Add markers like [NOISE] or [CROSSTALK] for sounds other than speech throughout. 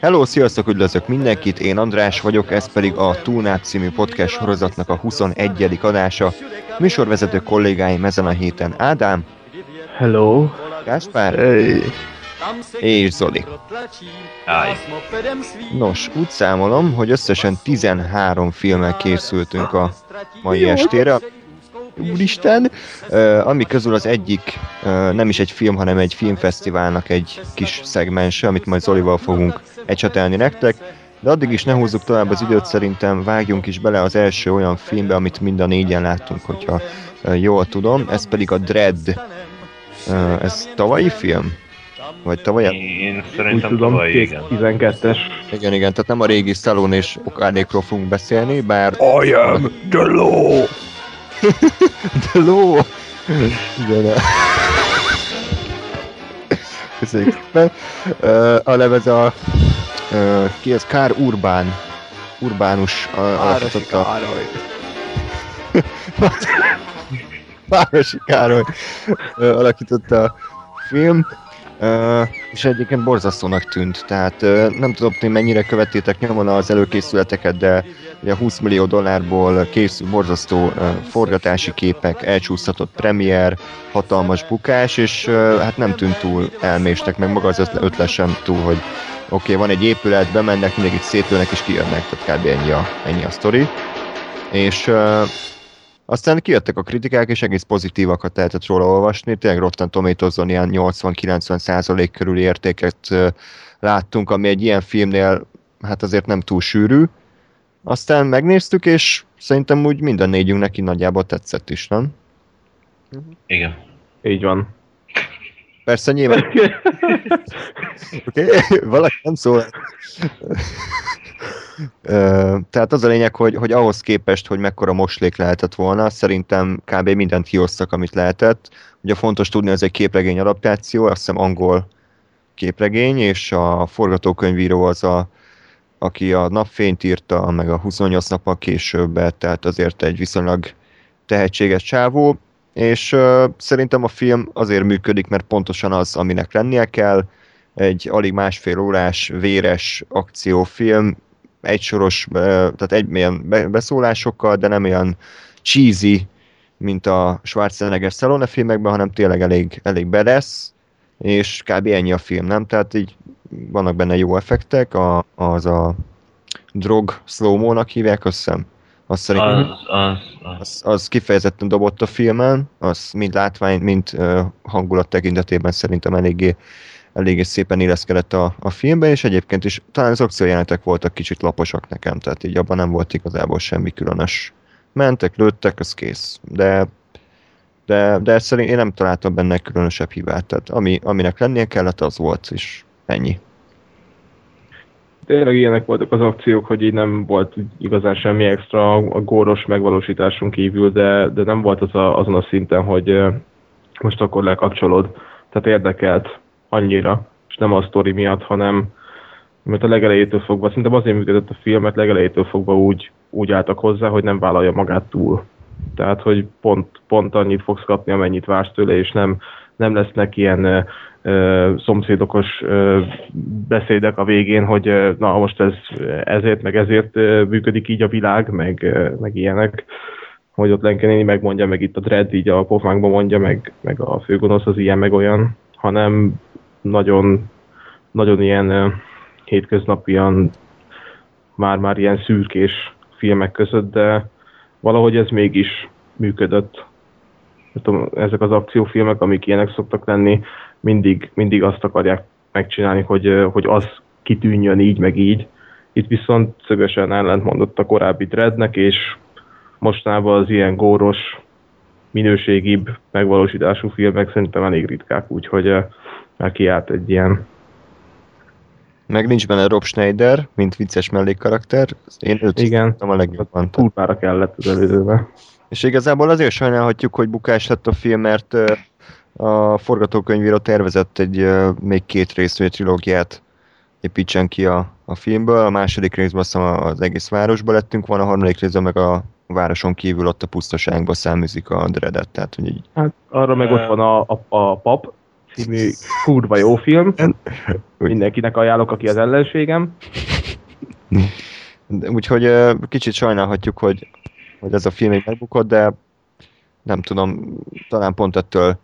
Hello, sziasztok, üdvözlök mindenkit, én András vagyok, ez pedig a Túlnát című podcast sorozatnak a 21. adása. Műsorvezető kollégáim ezen a héten Ádám, Hello. Gáspár Hey. és Zoli. Áj. Nos, úgy számolom, hogy összesen 13 filmmel készültünk a mai estére. Úristen! Ami közül az egyik nem is egy film, hanem egy filmfesztiválnak egy kis szegmense, amit majd Zolival fogunk ecsetelni nektek. De addig is ne húzzuk tovább az időt, szerintem vágjunk is bele az első olyan filmbe, amit mind a négyen láttunk, hogyha jól tudom. Ez pedig a Dread. Ez tavalyi film? Vagy tavaly? Én Úgy szerintem tudom, tavaly, igen. 12-es. Igen, igen, tehát nem a régi Stallone és Okádékról fogunk beszélni, bár I am the law. De ló! Igen. Köszönjük szépen. Uh, hanem ez a... Ki ez? Kár Urbán. Urbánus uh, alakította. [LAUGHS] Városi Károly alakította a film. Uh, és egyébként borzasztónak tűnt, tehát uh, nem tudom, hogy mennyire követtétek nyomon az előkészületeket, de ugye 20 millió dollárból készül borzasztó uh, forgatási képek, elcsúszhatott premier, hatalmas bukás, és uh, hát nem tűnt túl elméstek, meg maga az ötlet, sem túl, hogy oké, okay, van egy épület, bemennek, mindenkit szétülnek és kijönnek, tehát kb. ennyi a, ennyi a sztori. És uh, aztán kijöttek a kritikák, és egész pozitívakat lehetett róla olvasni. Tényleg Rotten Tomatoes-on ilyen 80-90 százalék körüli értéket ö, láttunk, ami egy ilyen filmnél hát azért nem túl sűrű. Aztán megnéztük, és szerintem úgy minden négyünk neki nagyjából tetszett is, nem? Igen. Így van. Persze nyilván, oké, okay? valaki nem szól. Tehát az a lényeg, hogy, hogy ahhoz képest, hogy mekkora moslék lehetett volna, szerintem kb. mindent kihoztak, amit lehetett. Ugye fontos tudni, ez egy képregény adaptáció, azt hiszem angol képregény, és a forgatókönyvíró az a, aki a napfényt írta, meg a 28 nappal később, tehát azért egy viszonylag tehetséges csávó, és uh, szerintem a film azért működik, mert pontosan az, aminek lennie kell, egy alig másfél órás, véres akciófilm, egysoros, uh, tehát egy ilyen be- beszólásokkal, de nem olyan cheesy, mint a Schwarzenegger Stallone filmekben, hanem tényleg elég, elég bedesz, és kb. ennyi a film, nem? Tehát így vannak benne jó effektek, a, az a drog slow-mo-nak hívják, azt hiszem. Azt szerintem Az, az, az. az, az kifejezetten dobott a filmen, az mind látvány, mind uh, hangulat tekintetében szerintem eléggé, eléggé szépen illeszkedett a, a filmbe, és egyébként is talán az akciójelenetek voltak kicsit laposak nekem, tehát így abban nem volt igazából semmi különös. Mentek, lőttek, az kész. De, de, de szerint én nem találtam benne különösebb hibát, tehát ami, aminek lennie kellett, az volt, és ennyi. Tényleg ilyenek voltak az akciók, hogy így nem volt igazán semmi extra a góros megvalósításon kívül, de, de nem volt az a, azon a szinten, hogy most akkor lekapcsolod. Tehát érdekelt annyira, és nem a sztori miatt, hanem mert a legelejétől fogva, szerintem azért működött a film, mert legelejétől fogva úgy, úgy álltak hozzá, hogy nem vállalja magát túl. Tehát, hogy pont, pont annyit fogsz kapni, amennyit vársz tőle, és nem, nem lesznek ilyen ö, szomszédokos beszédek a végén, hogy ö, na most ez ezért, meg ezért működik így a világ, meg, meg ilyenek hogy ott Lenke néni megmondja, meg itt a Dredd így a pofánkba mondja, meg, meg a főgonosz az ilyen, meg olyan, hanem nagyon, nagyon ilyen ö, hétköznapian már-már ilyen szürkés filmek között, de valahogy ez mégis működött. Tudom, ezek az akciófilmek, amik ilyenek szoktak lenni, mindig, mindig azt akarják megcsinálni, hogy, hogy az kitűnjön így, meg így. Itt viszont szögesen ellentmondott a korábbi Dreadnek, és mostanában az ilyen góros, minőségibb megvalósítású filmek szerintem elég ritkák, úgyhogy már kiállt egy ilyen Meg nincs benne Rob Schneider, mint vicces mellékkarakter. Én őt Igen. a legjobban. Kurvára kellett az előzőben. És igazából azért sajnálhatjuk, hogy bukás lett a film, mert a forgatókönyvíró tervezett egy még két részű trilógiát építsen ki a, a filmből. A második részben azt az egész városba lettünk van, a harmadik részben meg a városon kívül ott a pusztaságban száműzik a dreadet. Tehát, hogy így, Hát arra meg ott van a, a, a Pap című kurva jó film. [LAUGHS] Mindenkinek ajánlok, aki az ellenségem. de, [LAUGHS] úgyhogy kicsit sajnálhatjuk, hogy, hogy ez a film így megbukott, de nem tudom, talán pont ettől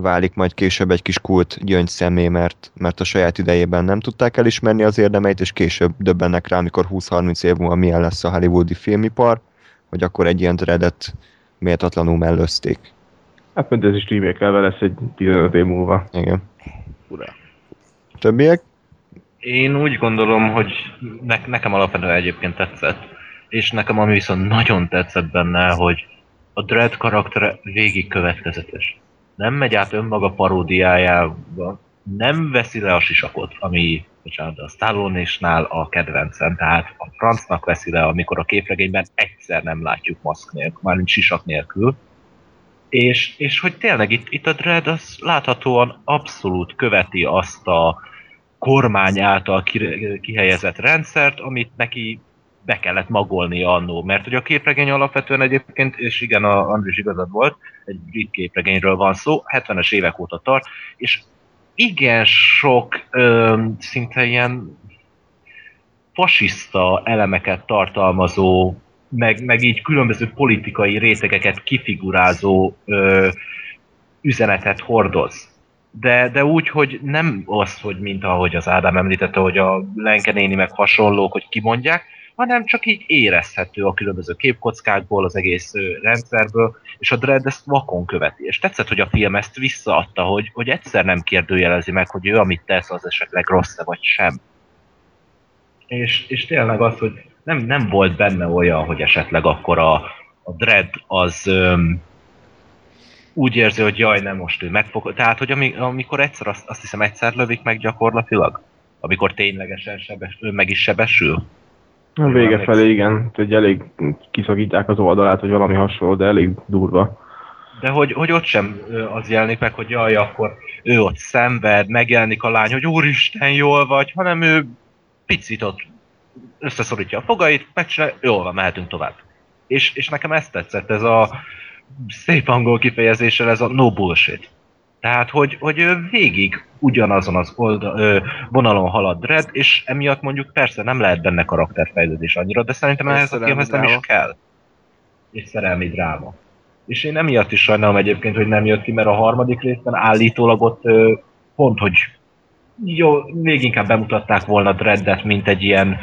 válik majd később egy kis kult gyöngy szemé, mert, mert a saját idejében nem tudták elismerni az érdemeit, és később döbbennek rá, amikor 20-30 év múlva milyen lesz a hollywoodi filmipar, hogy akkor egy ilyen dreadet méltatlanul mellőzték. Hát mert ez is remake lesz egy 15 év múlva. Igen. Ura. Többiek? Én úgy gondolom, hogy ne, nekem alapvetően egyébként tetszett. És nekem ami viszont nagyon tetszett benne, hogy a Dread karaktere végig következetes. Nem megy át önmaga paródiájába, nem veszi le a sisakot, ami, bocsánat, a Stallone-nál a kedvencem, tehát a francnak veszi le, amikor a képregényben egyszer nem látjuk maszk nélkül, mármint sisak nélkül. És, és hogy tényleg itt, itt a Dread az láthatóan abszolút követi azt a kormány által ki- kihelyezett rendszert, amit neki be kellett magolni annó. Mert hogy a képregény alapvetően egyébként, és igen, a Andris igazad volt, egy brit képregényről van szó, 70-es évek óta tart, és igen sok ö, szinte ilyen fasiszta elemeket tartalmazó, meg, meg így különböző politikai rétegeket kifigurázó ö, üzenetet hordoz. De, de úgy, hogy nem az, hogy mint ahogy az Ádám említette, hogy a Lenke néni meg hasonlók, hogy kimondják, hanem csak így érezhető a különböző képkockákból, az egész rendszerből, és a Dredd ezt vakon követi. És tetszett, hogy a film ezt visszaadta, hogy, hogy egyszer nem kérdőjelezi meg, hogy ő amit tesz, az esetleg rossz vagy sem. És, és tényleg az, hogy nem, nem volt benne olyan, hogy esetleg akkor a, a Dredd az öm, úgy érzi, hogy jaj, nem most ő megfog... Tehát, hogy ami, amikor egyszer, azt, azt hiszem egyszer lövik meg gyakorlatilag, amikor ténylegesen sebes, ő meg is sebesül. A vége felé igen, hogy elég kiszakítják az oldalát, hogy valami hasonló, de elég durva. De hogy, hogy ott sem az jelenik meg, hogy jaj, akkor ő ott szenved, megjelenik a lány, hogy úristen, jól vagy, hanem ő picit ott összeszorítja a fogait, megcsinálja, jól van, mehetünk tovább. És, és nekem ezt tetszett, ez a szép angol kifejezéssel, ez a no bullshit. Tehát, hogy, hogy végig ugyanazon az oldal, ö, vonalon halad Dredd, és emiatt mondjuk persze nem lehet benne karakterfejlődés annyira, de szerintem És ehhez a filmhez nem is kell. És szerelmi dráma. És én emiatt is sajnálom egyébként, hogy nem jött ki, mert a harmadik részben állítólag ott ö, pont, hogy jó, még inkább bemutatták volna Dreddet, mint egy ilyen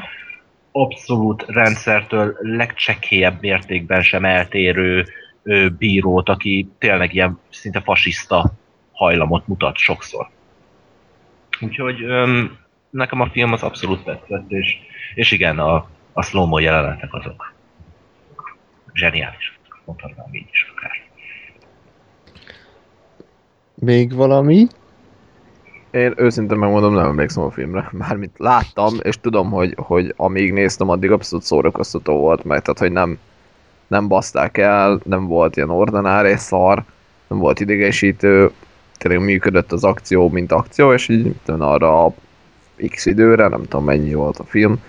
abszolút rendszertől legcsekélyebb mértékben sem eltérő ö, bírót, aki tényleg ilyen szinte fasiszta hajlamot mutat sokszor. Úgyhogy öm, nekem a film az abszolút tetszett, és, és igen, a, a slow jelenetek azok zseniális. Mondhatnám így is akár. Még valami? Én őszintén megmondom, nem emlékszem a filmre. [LAUGHS] Mármint láttam, és tudom, hogy, hogy amíg néztem, addig abszolút szórakoztató volt, mert tehát, hogy nem, nem baszták el, nem volt ilyen ordináris szar, nem volt idegesítő, tényleg működött az akció, mint akció, és így tudom, arra a x időre, nem tudom mennyi volt a film,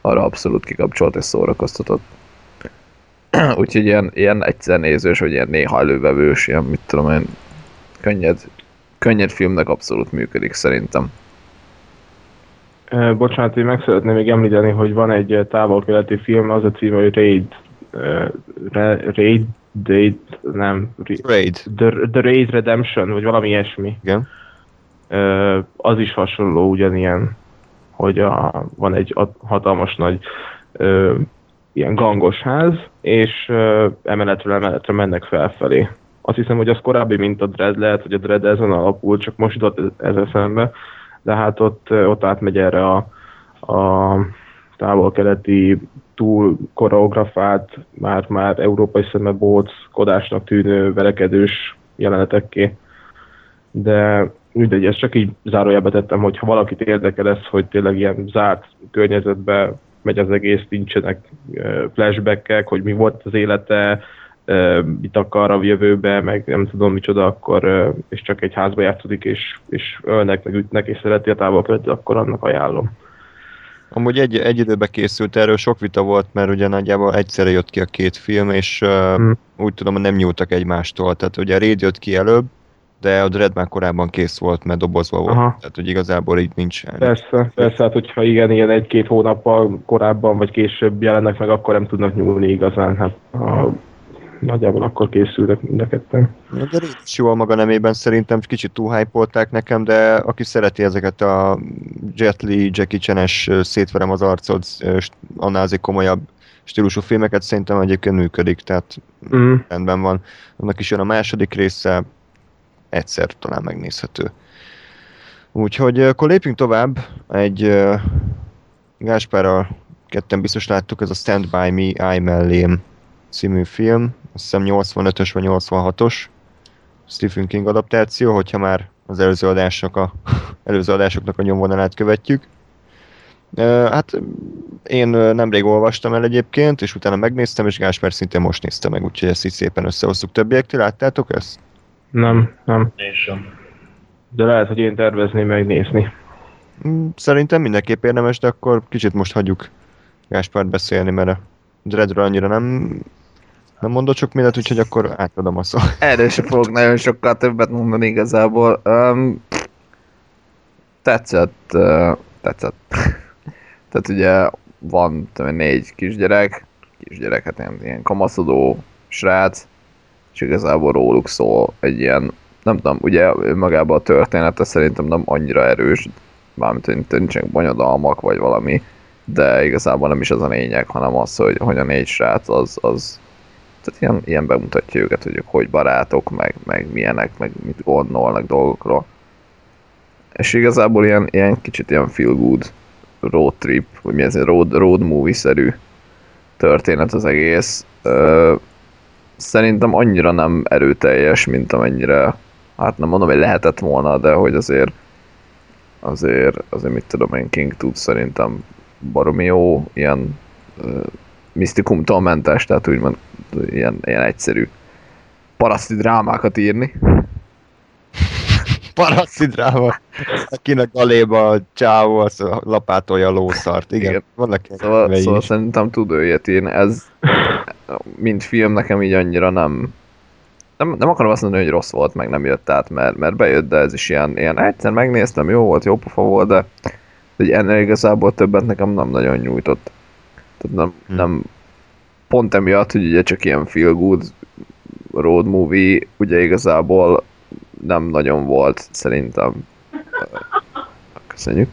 arra abszolút kikapcsolt és szórakoztatott. [CLEARS THROAT] Úgyhogy ilyen, ilyen egyszer nézős, vagy ilyen néha elővevős, ilyen mit tudom én, könnyed, könnyed filmnek abszolút működik szerintem. Bocsánat, én meg szeretném még említeni, hogy van egy távol-keleti film, az a címe, hogy Raid. Ra- Raid, Raid, nem, Ra- Raid. The, The Raid Redemption, vagy valami ilyesmi. Igen. Ö, az is hasonló ugyanilyen, hogy a, van egy hatalmas nagy ö, ilyen gangos ház, és ö, emeletről emeletre mennek felfelé. Azt hiszem, hogy az korábbi, mint a Dread lehet, hogy a Dread ezen alapul, csak most jutott ez eszembe, de hát ott, ott átmegy erre a, a távol-keleti túl koreografált, már, már európai szeme kodásnak tűnő verekedős jelenetekké. De mindegy, ezt csak így zárójelbe tettem, hogy ha valakit érdekel ez, hogy tényleg ilyen zárt környezetbe megy az egész, nincsenek flashbackek, hogy mi volt az élete, mit akar a jövőbe, meg nem tudom micsoda, akkor, és csak egy házba játszódik, és, és ölnek, meg ütnek, és szereti a távolföldet, akkor annak ajánlom. Amúgy egy, egy időben készült, erről sok vita volt, mert ugye nagyjából egyszerre jött ki a két film, és uh, Hmm. úgy tudom, hogy nem nyúltak egymástól. Tehát ugye a Raid jött ki előbb, de a Dread már korábban kész volt, mert dobozva volt. Aha. Tehát, hogy igazából így nincs. Persze, persze, hát hogyha igen, ilyen egy-két hónappal korábban vagy később jelennek meg, akkor nem tudnak nyúlni igazán. Hát a, nagyjából akkor készültek mind a ketten. De Raid is jó a maga nemében szerintem, kicsit túlhypolták nekem, de aki szereti ezeket a Jet Li, Jackie Chan-es szétverem az arcod, annál azért komolyabb stílusú filmeket szerintem egyébként működik, tehát Mm. rendben van. Annak is jön a második része, egyszer talán megnézhető. Úgyhogy akkor lépjünk tovább. Egy Gáspárral ketten biztos láttuk, ez a Stand By Me, I mellém című film. Azt hiszem 85-ös vagy 86-os Stephen King adaptáció, hogyha már az előző, adások a, [LAUGHS] előző adásoknak a nyomvonalát követjük. Hát én nemrég olvastam el egyébként, és utána megnéztem, és Gáspár szintén most nézte meg, úgyhogy ezt így szépen összehoztuk. Többiek, ti láttátok ezt? Nem, nem. És sem. De lehet, hogy én tervezném megnézni. Mm, Szerintem mindenképp érdemes, de akkor kicsit most hagyjuk Gáspárt beszélni, mert a Dreadről annyira nem, nem mondott sok mindent, úgyhogy akkor átadom a szót. Erről sem fogok nagyon sokkal többet mondani igazából. Um, tetszett, uh, tetszett. [LAUGHS] Tehát ugye van tudom, négy kisgyerek, kisgyerek, hát ilyen, ilyen kamaszodó srác, és igazából róluk szól egy ilyen, nem tudom, ugye magában a története szerintem nem annyira erős, mármint hogy nincsenek bonyodalmak vagy valami, de igazából nem is az a lényeg, hanem az, hogy, hogy a négy srác az, az tehát ilyen, ilyen bemutatja őket, hogy ők hogy barátok, meg, meg milyenek, meg mit gondolnak dolgokról. És igazából ilyen, ilyen kicsit ilyen feel good road trip, vagy mi ez, road, road movie-szerű történet az egész. Szerintem annyira nem erőteljes, mint amennyire, hát nem mondom, hogy lehetett volna, de hogy azért azért, azért mit tudom én, King tud szerintem baromi jó, ilyen ö, misztikumtól mentes, tehát úgymond ilyen, ilyen egyszerű paraszti drámákat írni. [LAUGHS] Paraszi dráma. Akinek galéba a csávó, az lapátolja a lószart. Igen, Igen. Vannak Szóval, szóval szerintem tud ő ilyet írni. Ez, mint film nekem így annyira nem, nem, nem akarom azt mondani, hogy rossz volt, meg nem jött át, mert, mert bejött, de ez is ilyen, ilyen egyszer megnéztem, jó volt, jó pofa volt, de, de ennél igazából többet nekem nem nagyon nyújtott. Tehát nem, Hm. nem pont emiatt, hogy ugye csak ilyen feel good road movie, ugye igazából nem nagyon volt szerintem. Köszönjük.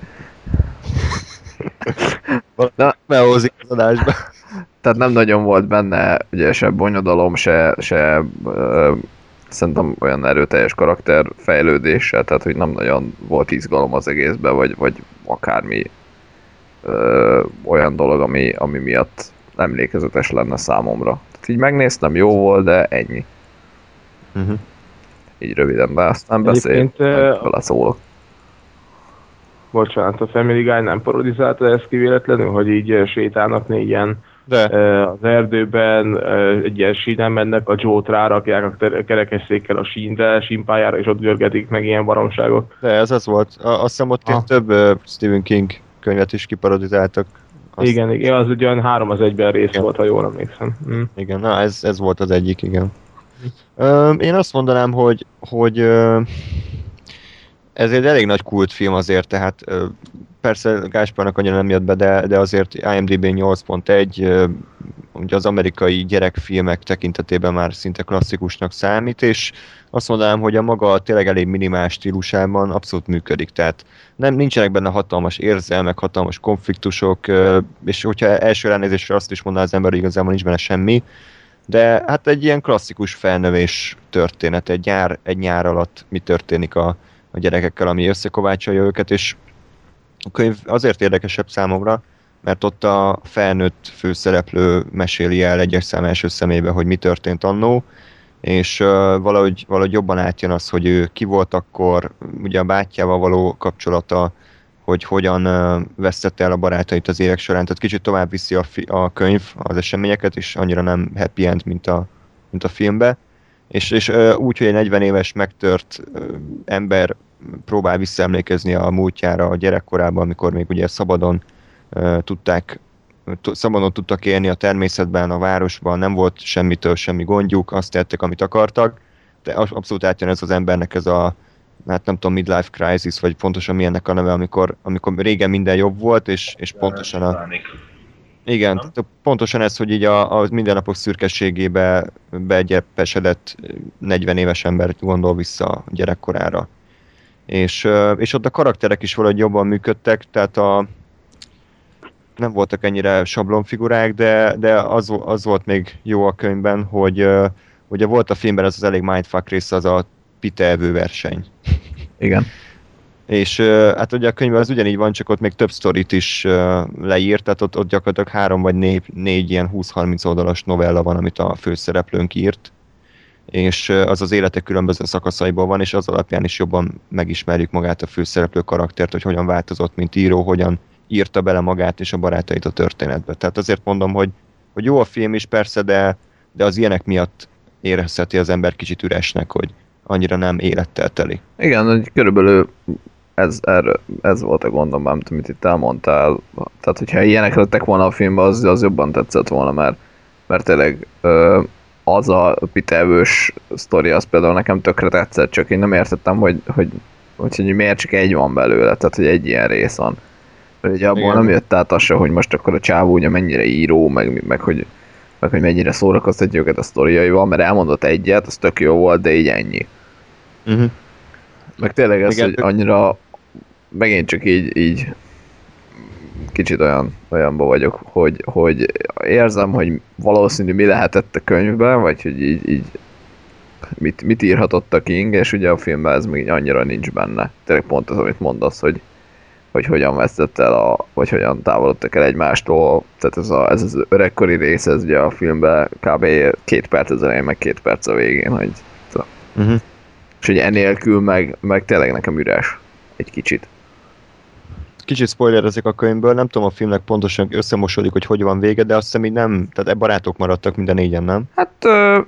Na, Behózik az adásba. tehát nem nagyon volt benne ugye se bonyodalom, se, se ö, szerintem olyan erőteljes karakterfejlődés se, tehát hogy nem nagyon volt izgalom az egészben, vagy, vagy akármi ö, olyan dolog, ami, ami miatt emlékezetes lenne számomra. Tehát így megnéztem, jó volt, de ennyi. Uh-huh. Így röviden, de aztán beszél, ö, beleszólok. Bocsánat, a Family Guy nem parodizálta ezt ki véletlenül, hogy így sétálnak négyen De, az erdőben, egy ilyen sínen mennek, a Joe-t rárakják a kerekesszékkel a sínre, sínpályára, és ott görgetik meg ilyen baromságok. de ez az volt. A, azt hiszem ott Ah. több uh, Stephen King könyvet is kiparodizáltak. Azt, Igen, igen, az ugye olyan három az egyben rész Igen. volt, ha jól emlékszem. Mm. Igen, na ez, ez volt az egyik, igen. Ö, én azt mondanám, hogy, hogy ö, ez egy elég nagy kultfilm azért, tehát ö, persze Gáspárnak annyira nem jött be, de, de azért IMDb 8.1, ö, ugye az amerikai gyerekfilmek tekintetében már szinte klasszikusnak számít, és azt mondanám, hogy a maga tényleg elég minimál stílusában abszolút működik, tehát nem, nincsenek benne hatalmas érzelmek, hatalmas konfliktusok, és hogyha első ránézésre azt is mondaná az ember, hogy igazából nincs benne semmi, de hát egy ilyen klasszikus felnövés történet, egy nyár, egy nyár alatt mi történik a, a gyerekekkel, ami összekovácsolja őket, és a könyv azért érdekesebb számomra, mert ott a felnőtt főszereplő meséli el egyes szám első szemébe, hogy mi történt annó, és uh, valahogy, valahogy jobban átjön az, hogy ő ki volt akkor, ugye a bátyjával való kapcsolata, hogy hogyan uh, vesztette el a barátait az évek során, tehát kicsit tovább viszi a, fi- a könyv az eseményeket, és annyira nem happy end, mint a, mint a filmbe. És, és uh, úgy, hogy egy 40 éves megtört uh, ember próbál visszaemlékezni a múltjára a gyerekkorában, amikor még ugye szabadon uh, tudták szabadon tudtak élni a természetben, a városban, nem volt semmitől semmi gondjuk, azt tettek, amit akartak, de abszolút átjön ez az embernek ez a, hát nem tudom, midlife crisis, vagy pontosan milyennek a neve, amikor, amikor régen minden jobb volt, és, és pontosan a, igen, tehát pontosan ez, hogy így a, a mindennapok szürkességébe begyepesedett 40 éves ember gondol vissza a gyerekkorára. És, és ott a karakterek is valahogy jobban működtek, tehát a, nem voltak ennyire sablonfigurák, de, de az, az volt még jó a könyvben, hogy ugye volt a filmben ez az elég mindfuck rész, az a piteevő verseny. Igen. És hát ugye a könyvben az ugyanígy van, csak ott még több sztorit is leírt, tehát ott, ott gyakorlatilag három vagy négy, négy ilyen 20-30 oldalas novella van, amit a főszereplőnk írt, és az az élete különböző szakaszaiból van, és az alapján is jobban megismerjük magát a főszereplő karaktert, hogy hogyan változott, mint író, hogyan írta bele magát és a barátait a történetbe. Tehát azért mondom, hogy, hogy jó a film is persze, de, de az ilyenek miatt érezheti az ember kicsit üresnek, hogy annyira nem élettel teli. Igen, hogy körülbelül ez, erről, ez volt a gondom, nem tudom, amit itt elmondtál. Tehát, hogyha ilyenek lettek volna a filmben, az, az jobban tetszett volna, mert, mert tényleg ö, az a pitevős sztori, az például nekem tökre tetszett, csak én nem értettem, hogy, hogy, hogy, hogy miért csak egy van belőle, tehát, hogy egy ilyen rész van. Ugye abból Igen. nem jött át az se, hogy most akkor a csávó ugye mennyire író, meg, meg hogy meg hogy mennyire szórakoztatja őket a sztoriaival, mert elmondott egyet, az tök jó volt, de így ennyi. Uh-huh. Meg tényleg ez, Igen, hogy annyira megint csak így, így kicsit olyan, olyanba vagyok, hogy, hogy érzem, hogy valószínű mi lehetett a könyvben, vagy hogy így, így mit, mit írhatott a King, és ugye a filmben ez még annyira nincs benne. Tényleg pont az, amit mondasz, hogy, hogy hogyan vesztett el, a, vagy hogyan távolodtak el egymástól. Tehát ez, a, ez az öregkori rész, ez ugye a filmben kb. két perc az elején, meg két perc a végén, hogy Uh-huh. és hogy enélkül meg, meg tényleg nekem üres. Egy kicsit. Kicsit spoiler ezek a könyvből, nem tudom a filmnek pontosan összemosodik, hogy hogy van vége, de azt hiszem így nem, tehát e barátok maradtak minden négyen, nem? Hát ö,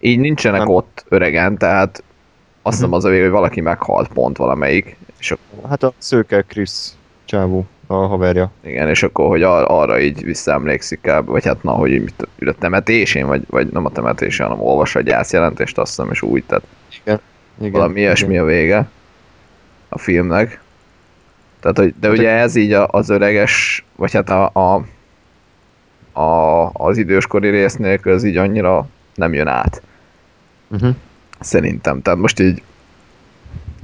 így nincsenek Nem. ott öregen, tehát azt hiszem az a vége, hogy valaki meghalt pont valamelyik, és ak- Hát a szőke Chris csávó, a haverja. igen, és akkor, hogy ar- arra így visszaemlékszik kb. vagy hát na, hogy mit, a temetésén, vagy, vagy nem a temetésén, hanem olvas a gyászjelentést, azt hiszem, és úgy, tehát Igen. valami ilyesmi a vége a filmnek. Tehát, hogy, de Hát ugye ez így az öreges, vagy hát a, a, a, az időskori rész nélkül ez így annyira nem jön át. Uh-huh. Szerintem. Tehát most így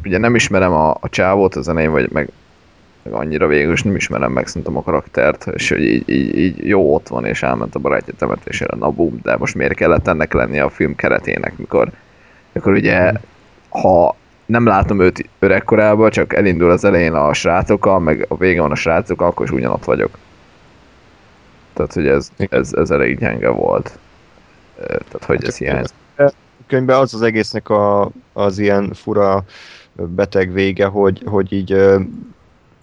ugye nem ismerem a, a csávót a zenei, vagy meg, meg annyira végül is nem ismerem meg szerintem a karaktert, és hogy így, így, így jó ott van, és elment a barátja temetésére, na bum, de most miért kellett ennek lennie a film keretének, mikor, mikor ugye, ha nem látom őt öregkorában, csak elindul az elején a srácokkal, meg a vége van a srácokkal, akkor is ugyanott vagyok. Tehát, hogy ez, ez, ez elég gyenge volt. Tehát, hogy ez hiányzik. könyvben az az egésznek a, az ilyen fura beteg vége, hogy, hogy így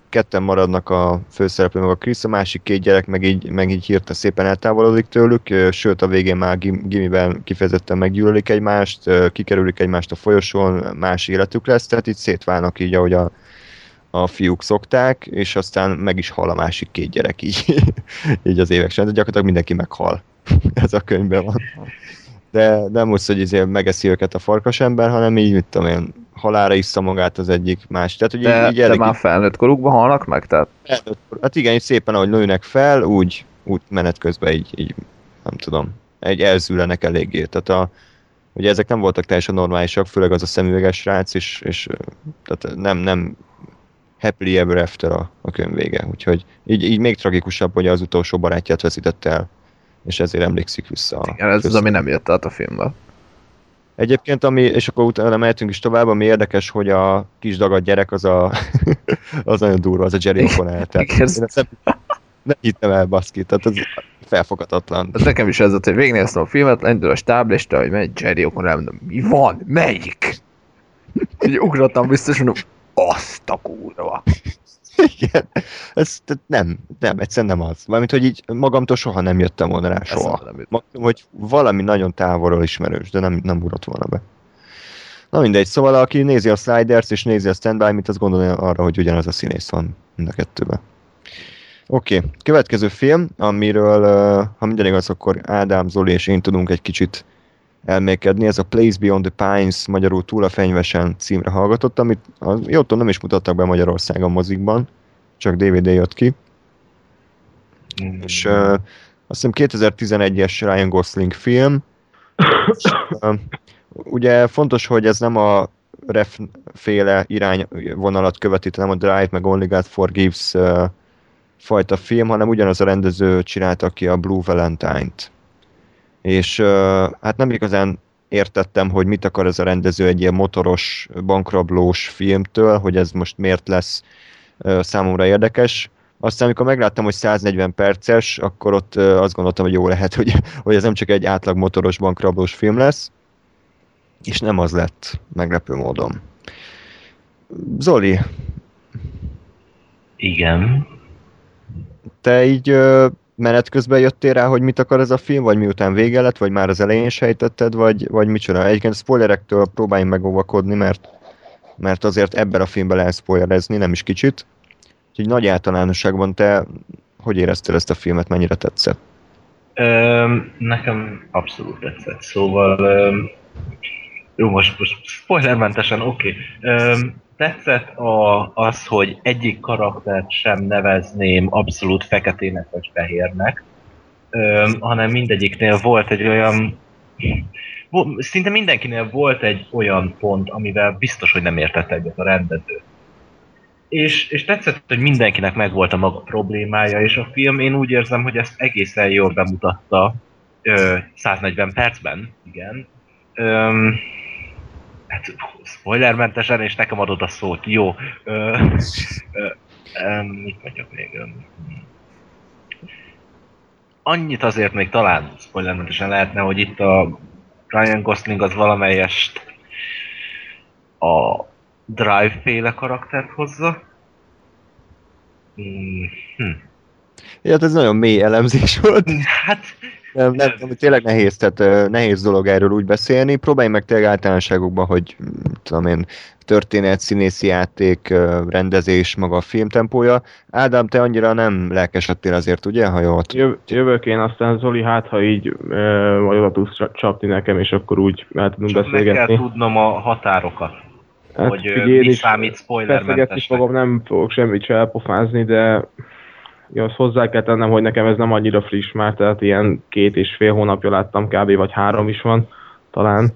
ketten maradnak a főszereplő, meg a Chris, a másik két gyerek meg így, meg így hirtelen szépen eltávolodik tőlük, sőt a végén már gim, gimiben kifejezetten meggyűlölik egymást, kikerülik egymást a folyosón, más életük lesz, tehát így szétválnak így, ahogy a, a fiúk szokták, és aztán meg is hal a másik két gyerek így, [LAUGHS] így az évek során, de gyakorlatilag mindenki meghal. [LAUGHS] Ez a könyvben van de nem úgy, hogy izé megeszi őket a farkasember, hanem így, mit tudom én, halára issza magát az egyik más. Tehát, hogy De, így, így de elég már felnőtt korukban halnak meg? Tehát felnőtt Hát igen, így szépen, ahogy nőnek fel, úgy, úgy menet közben így, így, nem tudom, egy elzűlenek eléggé. Tehát a, ugye ezek nem voltak teljesen normálisak, főleg az a szemüveges srác, és, és tehát nem, nem happily ever after a, a könyv vége. Úgyhogy így, így még tragikusabb, hogy az utolsó barátját veszítette el, és ezért emlékszik vissza. igen, ez az, ami nem jött át a filmbe. Egyébként, ami, és akkor utána mehetünk is tovább, ami érdekes, hogy a kis dagad gyerek az a, [LAUGHS] az nagyon durva, az a Jerry O'Connell. Tehát nem, hittem el, baszki, tehát ez felfoghatatlan. Ez nekem is ez volt, hogy végignéztem a filmet, lendül a stáblista, hogy megy Jerry O'Connor, mondom, mi van? Melyik? Így ugrottam biztos, mondom, azt a kurva. [LAUGHS] Igen, ez nem, nem, egyszerűen nem az. Mármint, hogy így magamtól soha nem jöttem volna rá, soha. Maximum, hogy valami nagyon távolról ismerős, de nem, nem ugrott volna be. Na mindegy, szóval aki nézi a Sliders és nézi a Standby, mit az gondolja arra, hogy ugyanaz a színész van mind a kettőben. Oké, okay. következő film, amiről, ha minden igaz, akkor Ádám, Zoli és én tudunk egy kicsit elmékedni, ez a Place Beyond the Pines, magyarul Túl a fenyvesen címre hallgatott, amit az, jó, tudom, nem is mutattak be Magyarországon mozikban, csak DVD jött ki. És uh, azt hiszem 2011-es Ryan Gosling film. uh, ugye fontos, hogy ez nem a ref féle irányvonalat követi, nem a Drive meg Only God Forgives uh, fajta film, hanem ugyanaz a rendező csinálta ki a Blue Valentine-t. És hát nem igazán értettem, hogy mit akar ez a rendező egy ilyen motoros, bankrablós filmtől, hogy ez most miért lesz számomra érdekes. Aztán, amikor megláttam, hogy 140 perces, akkor ott azt gondoltam, hogy jó lehet, hogy, hogy ez nem csak egy átlag motoros bankrablós film lesz, és nem az lett, meglepő módon. Zoli, Igen. te így menet közben jöttél rá, hogy mit akar ez a film, vagy miután vége lett, vagy már az elején sejtetted, vagy, vagy micsoda? Egyébként spoilerektől próbáljunk megóvakodni, mert, mert azért ebben a filmben lehet spoilerezni, nem is kicsit. Úgyhogy nagy általánosságban te hogy éreztél ezt a filmet, mennyire tetszett? Nekem abszolút tetszett. Szóval, öm, jó, most, most spoilermentesen, oké. Okay. Tetszett a, az, hogy egyik karaktert sem nevezném abszolút feketének vagy fehérnek, öm, hanem mindegyiknél volt egy olyan szinte mindenkinél volt egy olyan pont, amivel biztos, hogy nem értett egyet a rendező. És, és tetszett, hogy mindenkinek megvolt a maga problémája, és a film én úgy érzem, hogy ezt egészen jól bemutatta ö, 140 percben, igen. Öm, hát spoilermentesen, és nekem adod a szót, jó. Ö, ö, ö, mit mondjak még? Annyit azért még talán spoilermentesen lehetne, hogy itt a Ryan Gosling az valamelyest a Drive féle karaktert hozza. Mm, Hm. Ja, hát ez nagyon mély elemzés volt. Hát, Nem, nem, tényleg nehéz, tehát nehéz dolog erről úgy beszélni. Próbálj meg tényleg általánosságokban, hogy mm, tudom én, történet, színészi játék, rendezés, maga a filmtempója. Ádám, te annyira nem lelkesedtél azért, ugye, ha jól Jöv, jövök én, aztán Zoli, hát ha így ö, majd oda tudsz csa- csapni nekem, és akkor úgy el tudunk csak meg kell beszélgetni. tudnom a határokat. Hát hogy figyelj, mi is számít spoilermentesnek. fogom, nem fogok semmit se elpofázni, de ja, azt hozzá kell tennem, hogy nekem ez nem annyira friss már, tehát ilyen két és fél hónapja láttam kb. vagy három is van talán,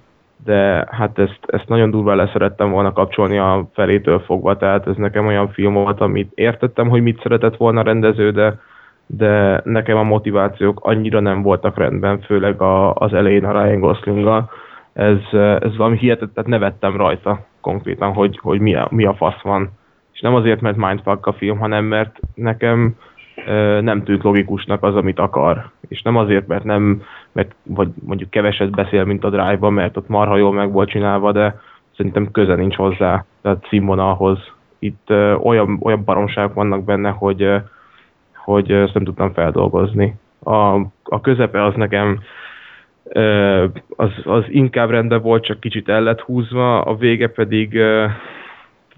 de hát ezt, ezt nagyon durván leszerettem volna kapcsolni a felétől fogva, tehát ez nekem olyan film volt, amit értettem, hogy mit szeretett volna a rendező, de, de nekem a motivációk annyira nem voltak rendben, főleg a, az elején a Ryan Goslinggal. Ez, ez valami hihetetlen, tehát nevettem rajta konkrétan, hogy, hogy mi, a, mi a fasz van. És nem azért, mert mindfuck a film, hanem mert nekem nem tűnt logikusnak az, amit akar. És nem azért, mert nem, mert vagy mondjuk keveset beszél, mint a Drive-ban, mert ott marha jól meg volt csinálva, de szerintem köze nincs hozzá, tehát színvonalhoz. Itt ö, olyan, olyan baromságok vannak benne, hogy, ö, hogy ezt nem tudtam feldolgozni. A, a közepe az nekem ö, az, az inkább rendben volt, csak kicsit el lett húzva, a vége pedig ö,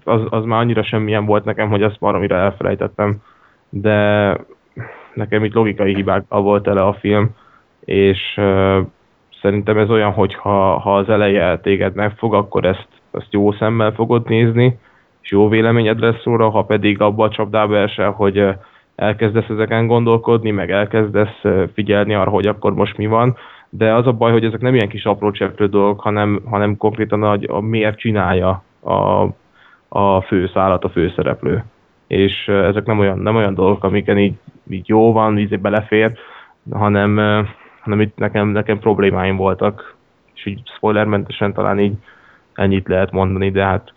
az, az már annyira semmilyen volt nekem, hogy azt valamire elfelejtettem, de nekem itt logikai hibákkal volt tele a film, és szerintem ez olyan, hogy ha, ha az eleje téged megfog, akkor ezt, ezt jó szemmel fogod nézni, és jó véleményed lesz róla, ha pedig abba a csapdába esel, hogy elkezdesz ezeken gondolkodni, meg elkezdesz figyelni arra, hogy akkor most mi van, de az a baj, hogy ezek nem ilyen kis apró cseprő dolgok, hanem, hanem konkrétan a, a miért csinálja a, a főszállat, a főszereplő. És ezek nem olyan, nem olyan dolgok, amiken így, így jó van, így belefér, hanem, hanem itt nekem, nekem problémáim voltak, és így spoilermentesen talán így ennyit lehet mondani, de hát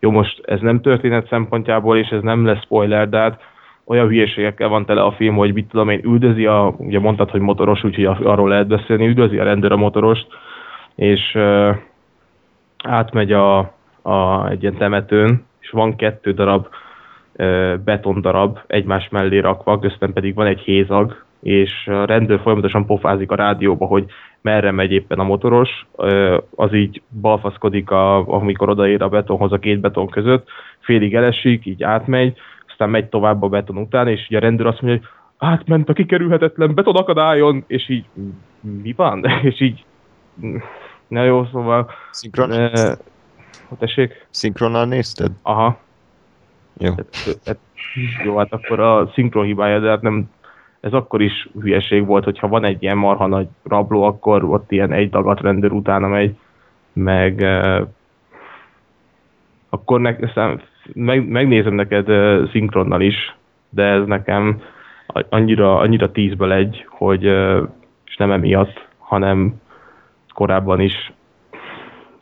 jó, most ez nem történet szempontjából, és ez nem lesz spoiler, de hát olyan hülyeségekkel van tele a film, hogy mit tudom én, üldözi a, ugye mondtad, hogy motoros, úgyhogy arról lehet beszélni, üldözi a rendőr a motorost, és uh, átmegy a, a, egy ilyen temetőn, és van kettő darab betondarab egymás mellé rakva, közben pedig van egy hézag, és a rendőr folyamatosan pofázik a rádióba, hogy merre megy éppen a motoros, az így balfaszkodik, a, amikor odaér a betonhoz a két beton között, félig elesik, így átmegy, aztán megy tovább a beton után, és ugye a rendőr azt mondja, hogy átment a kikerülhetetlen beton akadályon, és így mi van? [LAUGHS] és így na jó, szóval... Szinkron? E, tessék? Szinkronnal nézted? Aha. Jó. Hát, hát, jó, hát akkor a szinkron hibája, de hát nem ez akkor is hülyeség volt, hogyha van egy ilyen marha nagy rabló, akkor ott ilyen egy dagat rendőr utána megy, meg uh, akkor ne, meg, megnézem neked uh, szinkronnal is, de ez nekem annyira, annyira tízből egy, hogy uh, és nem emiatt, hanem korábban is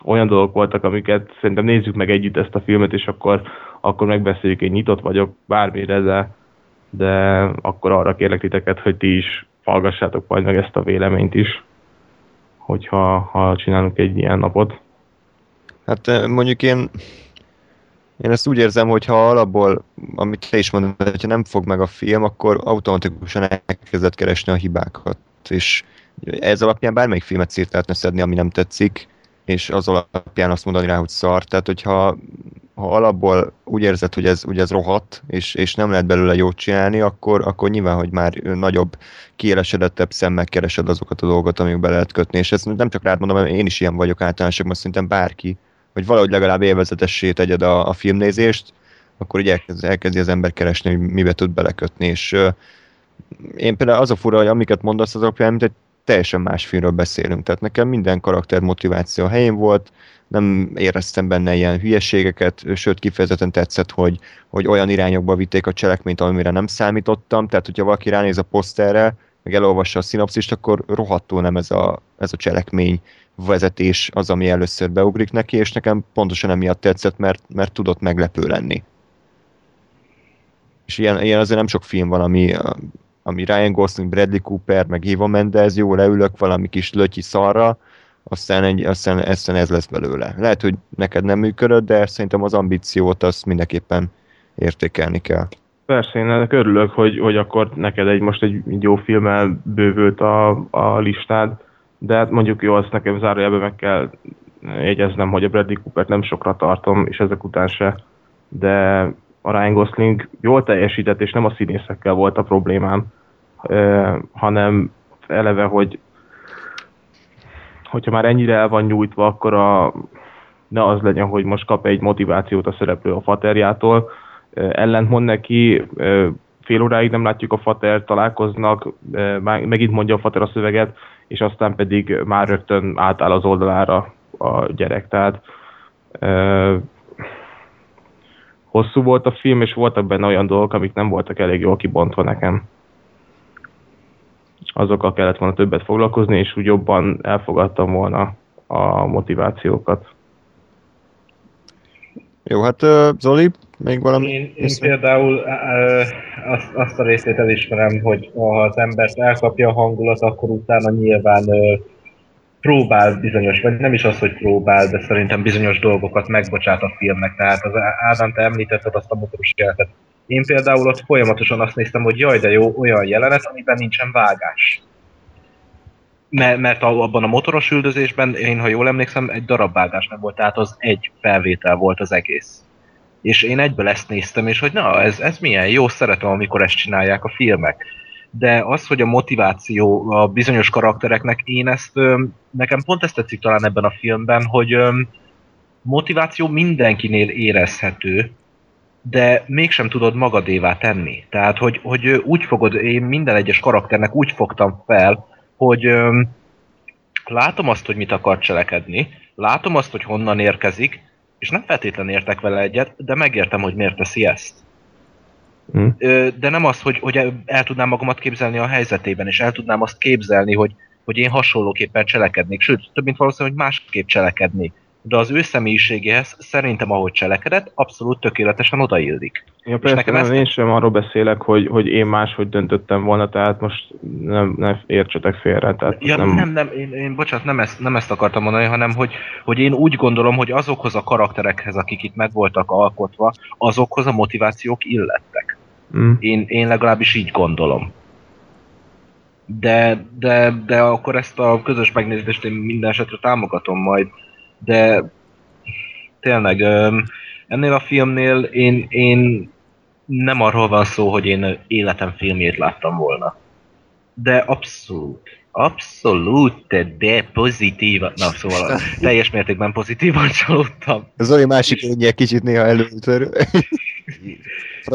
olyan dolgok voltak, amiket szerintem nézzük meg együtt ezt a filmet, és akkor, akkor megbeszéljük, én nyitott vagyok bármire, de de akkor arra kérlek titeket, hogy ti is hallgassátok majd meg ezt a véleményt is, hogyha ha csinálunk egy ilyen napot. Hát eh, mondjuk én, én ezt úgy érzem, hogy ha alapból, amit te is mondod, hogyha nem fog meg a film, akkor automatikusan elkezdett keresni a hibákat. És ez alapján bármelyik filmet szét lehetne szedni, ami nem tetszik, és az alapján azt mondani rá, hogy szar. Tehát, hogyha ha alapból úgy érzed, hogy ez, hogy ez rohadt, és, és nem lehet belőle jót csinálni, akkor, akkor nyilván, hogy már nagyobb, kielesedettebb szemmel keresed azokat a dolgokat, amik be lehet kötni. És ezt nem csak rád mondom, mert én is ilyen vagyok általánosokban, szerintem bárki, hogy valahogy legalább élvezetessé tegyed a, a filmnézést, akkor így elkezd, elkezdi az ember keresni, hogy mibe tud belekötni. És uh, én például az a fura, hogy amiket mondasz, azok például, mint egy teljesen más filmről beszélünk. Tehát nekem minden karakter motiváció helyén volt, nem éreztem benne ilyen hülyeségeket, sőt kifejezetten tetszett, hogy, hogy olyan irányokba vitték a cselekményt, amire nem számítottam, tehát hogyha valaki ránéz a poszterre, meg elolvassa a szinopszist, akkor rohadtul nem ez a, ez a cselekmény vezetés az, ami először beugrik neki, és nekem pontosan emiatt tetszett, mert, mert tudott meglepő lenni. És ilyen, ilyen azért nem sok film van, ami, ami Ryan Gosling, Bradley Cooper, meg Eva Mendez, jó, leülök valami kis lötyi szarra, aztán, egy, aztán, aztán ez lesz belőle. Lehet, hogy neked nem működött, de szerintem az ambíciót azt mindenképpen értékelni kell. Persze, én ennek örülök, hogy, hogy akkor neked egy most egy jó filmmel bővült a, a listád, de hát mondjuk jó, azt nekem zárójelben meg kell jegyeznem, hogy a Bradley Cooper nem sokra tartom, és ezek után se, de a Ryan Gosling jól teljesített, és nem a színészekkel volt a problémám, hanem eleve, hogy hogyha már ennyire el van nyújtva, akkor a, ne az legyen, hogy most kap egy motivációt a szereplő a faterjától, ellentmond neki, fél óráig nem látjuk a fater, találkoznak, megint mondja a fater a szöveget, és aztán pedig már rögtön átáll az oldalára a gyerek. Tehát hosszú volt a film, és voltak benne olyan dolgok, amik nem voltak elég jól kibontva nekem azokkal kellett volna többet foglalkozni, és úgy jobban elfogadtam volna a motivációkat. Jó, hát Zoli, még valami? Én, én például azt, azt a részét elismerem, hogy ha az embert elkapja a hangulat, akkor utána nyilván próbál bizonyos, vagy nem is az, hogy próbál, de szerintem bizonyos dolgokat megbocsát a filmnek. Tehát az Ádám, te említetted azt a motoros jelenetet. Én például ott folyamatosan azt néztem, hogy jaj, de jó, olyan jelenet, amiben nincsen vágás. Mert, mert abban a motoros üldözésben, én ha jól emlékszem, egy darab vágás nem volt, tehát az egy felvétel volt az egész. És én egyből ezt néztem, és hogy na, ez, ez milyen jó, szeretem, amikor ezt csinálják a filmek. De az, hogy a motiváció a bizonyos karaktereknek, én ezt, nekem pont ezt tetszik talán ebben a filmben, hogy motiváció mindenkinél érezhető, de mégsem tudod magadévá tenni. Tehát, hogy, hogy úgy fogod, én minden egyes karakternek úgy fogtam fel, hogy öm, látom azt, hogy mit akar cselekedni, látom azt, hogy honnan érkezik, és nem feltétlen értek vele egyet, de megértem, hogy miért teszi ezt. Mm. Ö, de nem az, hogy, hogy el tudnám magamat képzelni a helyzetében, és el tudnám azt képzelni, hogy, hogy én hasonlóképpen cselekednék, sőt, több mint valószínű, hogy másképp cselekednék de az ő személyiségéhez szerintem, ahogy cselekedett, abszolút tökéletesen odaillik. Ja, persze, nekem nem, ezt- én sem arról beszélek, hogy, hogy én máshogy döntöttem volna, tehát most nem, nem értsetek félre. Tehát Ja, nem, nem, nem én, én bocsánat, nem ezt, nem ezt akartam mondani, hanem hogy, hogy én úgy gondolom, hogy azokhoz a karakterekhez, akik itt meg voltak alkotva, azokhoz a motivációk illettek. Mm. Én, én legalábbis így gondolom. De, de, de akkor ezt a közös megnézést én minden esetre támogatom majd. De tényleg ennél a filmnél én, én nem arról van szó, hogy én életem filmjét láttam volna. De abszolút, abszolút, de pozitív, na szóval [LAUGHS] teljes mértékben pozitívan csalódtam. Zoli másik énje kicsit néha előtör. [LAUGHS]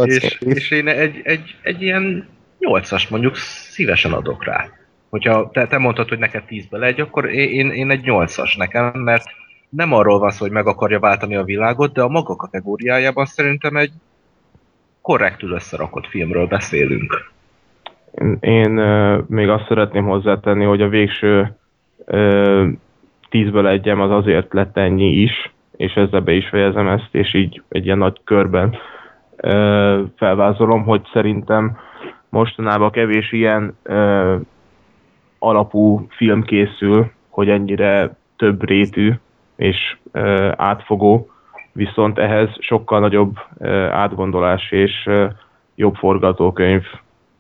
És, és én egy, egy, egy ilyen nyolcast mondjuk szívesen adok rá. Hogyha te, te mondtad, hogy neked 10-ből egy, akkor én, én- én egy nyolcas nekem, mert nem arról van szó, hogy meg akarja váltani a világot, de a maga kategóriájában szerintem egy korrektül összerakott filmről beszélünk. Én, én még azt szeretném hozzátenni, hogy a végső ö, tízből egyem az azért lett ennyi is, és ezzel be is fejezem ezt, és így egy ilyen nagy körben ö, felvázolom, hogy szerintem mostanában kevés ilyen ö, alapú film készül, hogy ennyire több rétű és átfogó, viszont ehhez sokkal nagyobb átgondolás és jobb forgatókönyv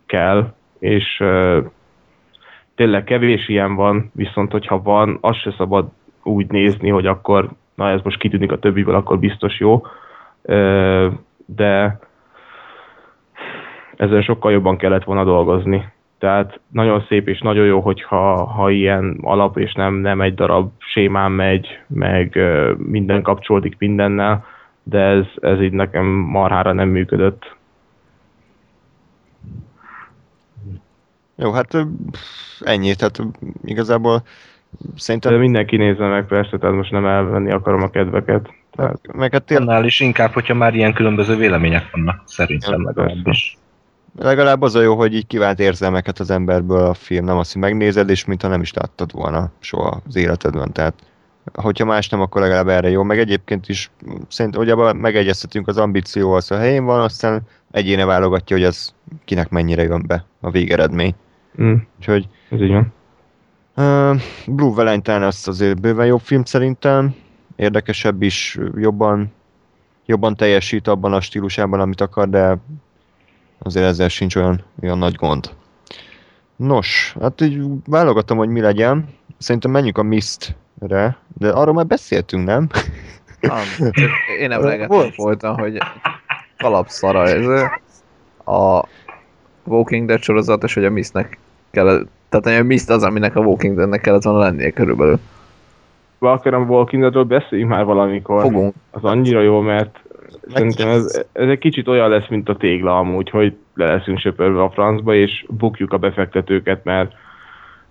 kell, és tényleg kevés ilyen van, viszont hogyha van, azt se szabad úgy nézni, hogy akkor, na ez most kitűnik a többiből, akkor biztos jó, de ezen sokkal jobban kellett volna dolgozni. Tehát nagyon szép és nagyon jó, hogyha ha ilyen alap, és nem, nem egy darab sémán megy, meg minden kapcsolódik mindennel, de ez, ez így nekem marhára nem működött. Jó, hát ennyi, tehát igazából De szerintem, mindenki nézze meg persze, tehát most nem elvenni akarom a kedveket. Tehát meg hát tényleg Annál is inkább, hogyha már ilyen különböző vélemények vannak, szerintem Ja, legalábbis. Legalább az a jó, hogy így kivált érzelmeket az emberből a film, nem azt, hogy megnézed, és mintha nem is láttad volna soha az életedben, tehát hogyha más nem, akkor legalább erre jó, meg egyébként is szerintem, hogy abban megegyeztetünk az ambíció az a helyén van, aztán egyéne válogatja, hogy az kinek mennyire jön be a végeredmény. mm, Úgyhogy ez így van. Uh, Blue Valentine az azért bőven jobb film szerintem, érdekesebb is, jobban, jobban teljesít abban a stílusában, amit akar, de azért ezzel sincs olyan, olyan nagy gond. Nos, hát így válogatom, hogy mi legyen. Szerintem menjünk a Mist-re, de arról már beszéltünk, nem? Nem, én emlegettem Volt. folyton, hogy kalapszara ez a Walking Dead sorozat, és hogy a Mistnek kellett, tehát a Mist az, aminek a Walking Deadnek kellett volna lennie körülbelül. Akarom Walking Deadről beszéljünk már valamikor. Fogunk. Az annyira jó, mert szerintem ez, ez egy kicsit olyan lesz, mint a tégla amúgy, hogy le leszünk söpörve a francba, és bukjuk a befektetőket, mert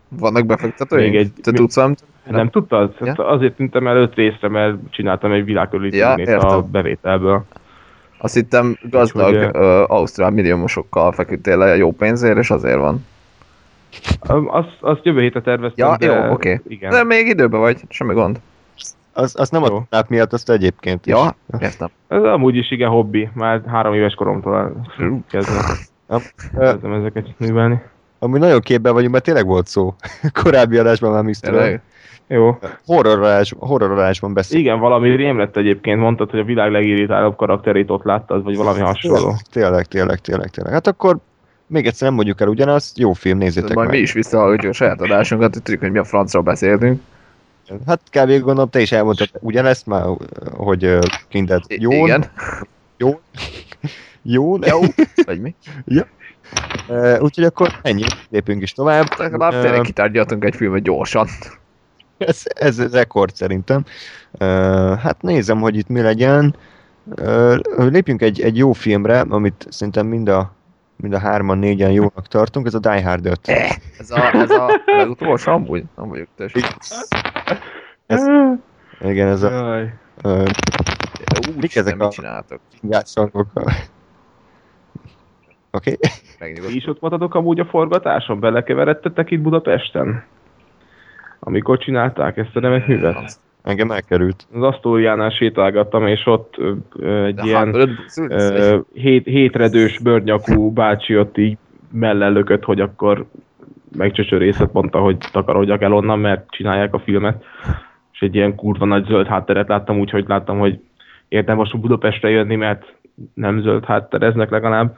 Vannak befektetőink? Még egy- Te mi- tudsz valamit? nem tudtad? Ja. Hát Azért tűntem el öt részre, mert csináltam egy világkörüli Ja, a bevételből. Azt hittem gazdag Úgyhogy, ö, ausztrál milliómosokkal feküdtél le jó pénzért, és azért van. Azt, azt jövő hétre terveztem, Ja, de jó, oké. igen. De még időben vagy, semmi gond. Az, az nem Jó. a nap miatt, azt egyébként is. Ja, értem. Ez amúgy is igen hobbi, már három éves koromtól kezdem, kezdem ezeket művelni. Amúgy nagyon képben vagyunk, mert tényleg volt szó. [LAUGHS] Korábbi adásban már Mr. Jó. Horrorolás, horrorolásban beszél. Igen, valami rém lett egyébként, mondtad, hogy a világ legirritálóbb karakterét ott láttad, vagy valami hasonló. Tényleg, tényleg, tényleg, tényleg. Hát akkor még egyszer nem mondjuk el ugyanazt, jó film, nézzétek Majd meg. mi is visszahallgatjuk a saját adásunkat, hogy tudjuk, hogy mi a francról beszéltünk. Hát kb. gondolom, te is elmondtad ugyanezt már, hogy uh, Kindred jó, Igen. jó, jó, Jó. Vagy mi? Uh, úgyhogy akkor ennyi, lépünk is tovább. Legalább Ö, tényleg kitárgyaltunk egy filmet gyorsan. ez, ez rekord szerintem. Uh, hát nézem, hogy itt mi legyen. Uh, lépjünk egy, egy jó filmre, amit szerintem mind a, mind a hárman, négyen jónak tartunk, ez a Die Hard 5. Ez a, ez a legutolsó amúgy? Nem vagyok tessék. Ez, igen, ez a Jaj. uh, Úgy, Mik ezek a- csináltok? Oké? Okay. Ti is ott voltatok amúgy a forgatáson? Belekeveredtetek itt Budapesten? Amikor csinálták ezt a remek művet? Engem elkerült. Az Asztóriánál sétálgattam, és ott ö, egy De ilyen hát, ö, hét, hétredős bőrnyakú bácsi ott így mellel lökött, hogy akkor megcsöcsörészet mondta, hogy takarodjak el onnan, mert csinálják a filmet. És egy ilyen kurva nagy zöld hátteret láttam, úgyhogy láttam, hogy érdemes Budapestre jönni, mert nem zöld háttereznek legalább.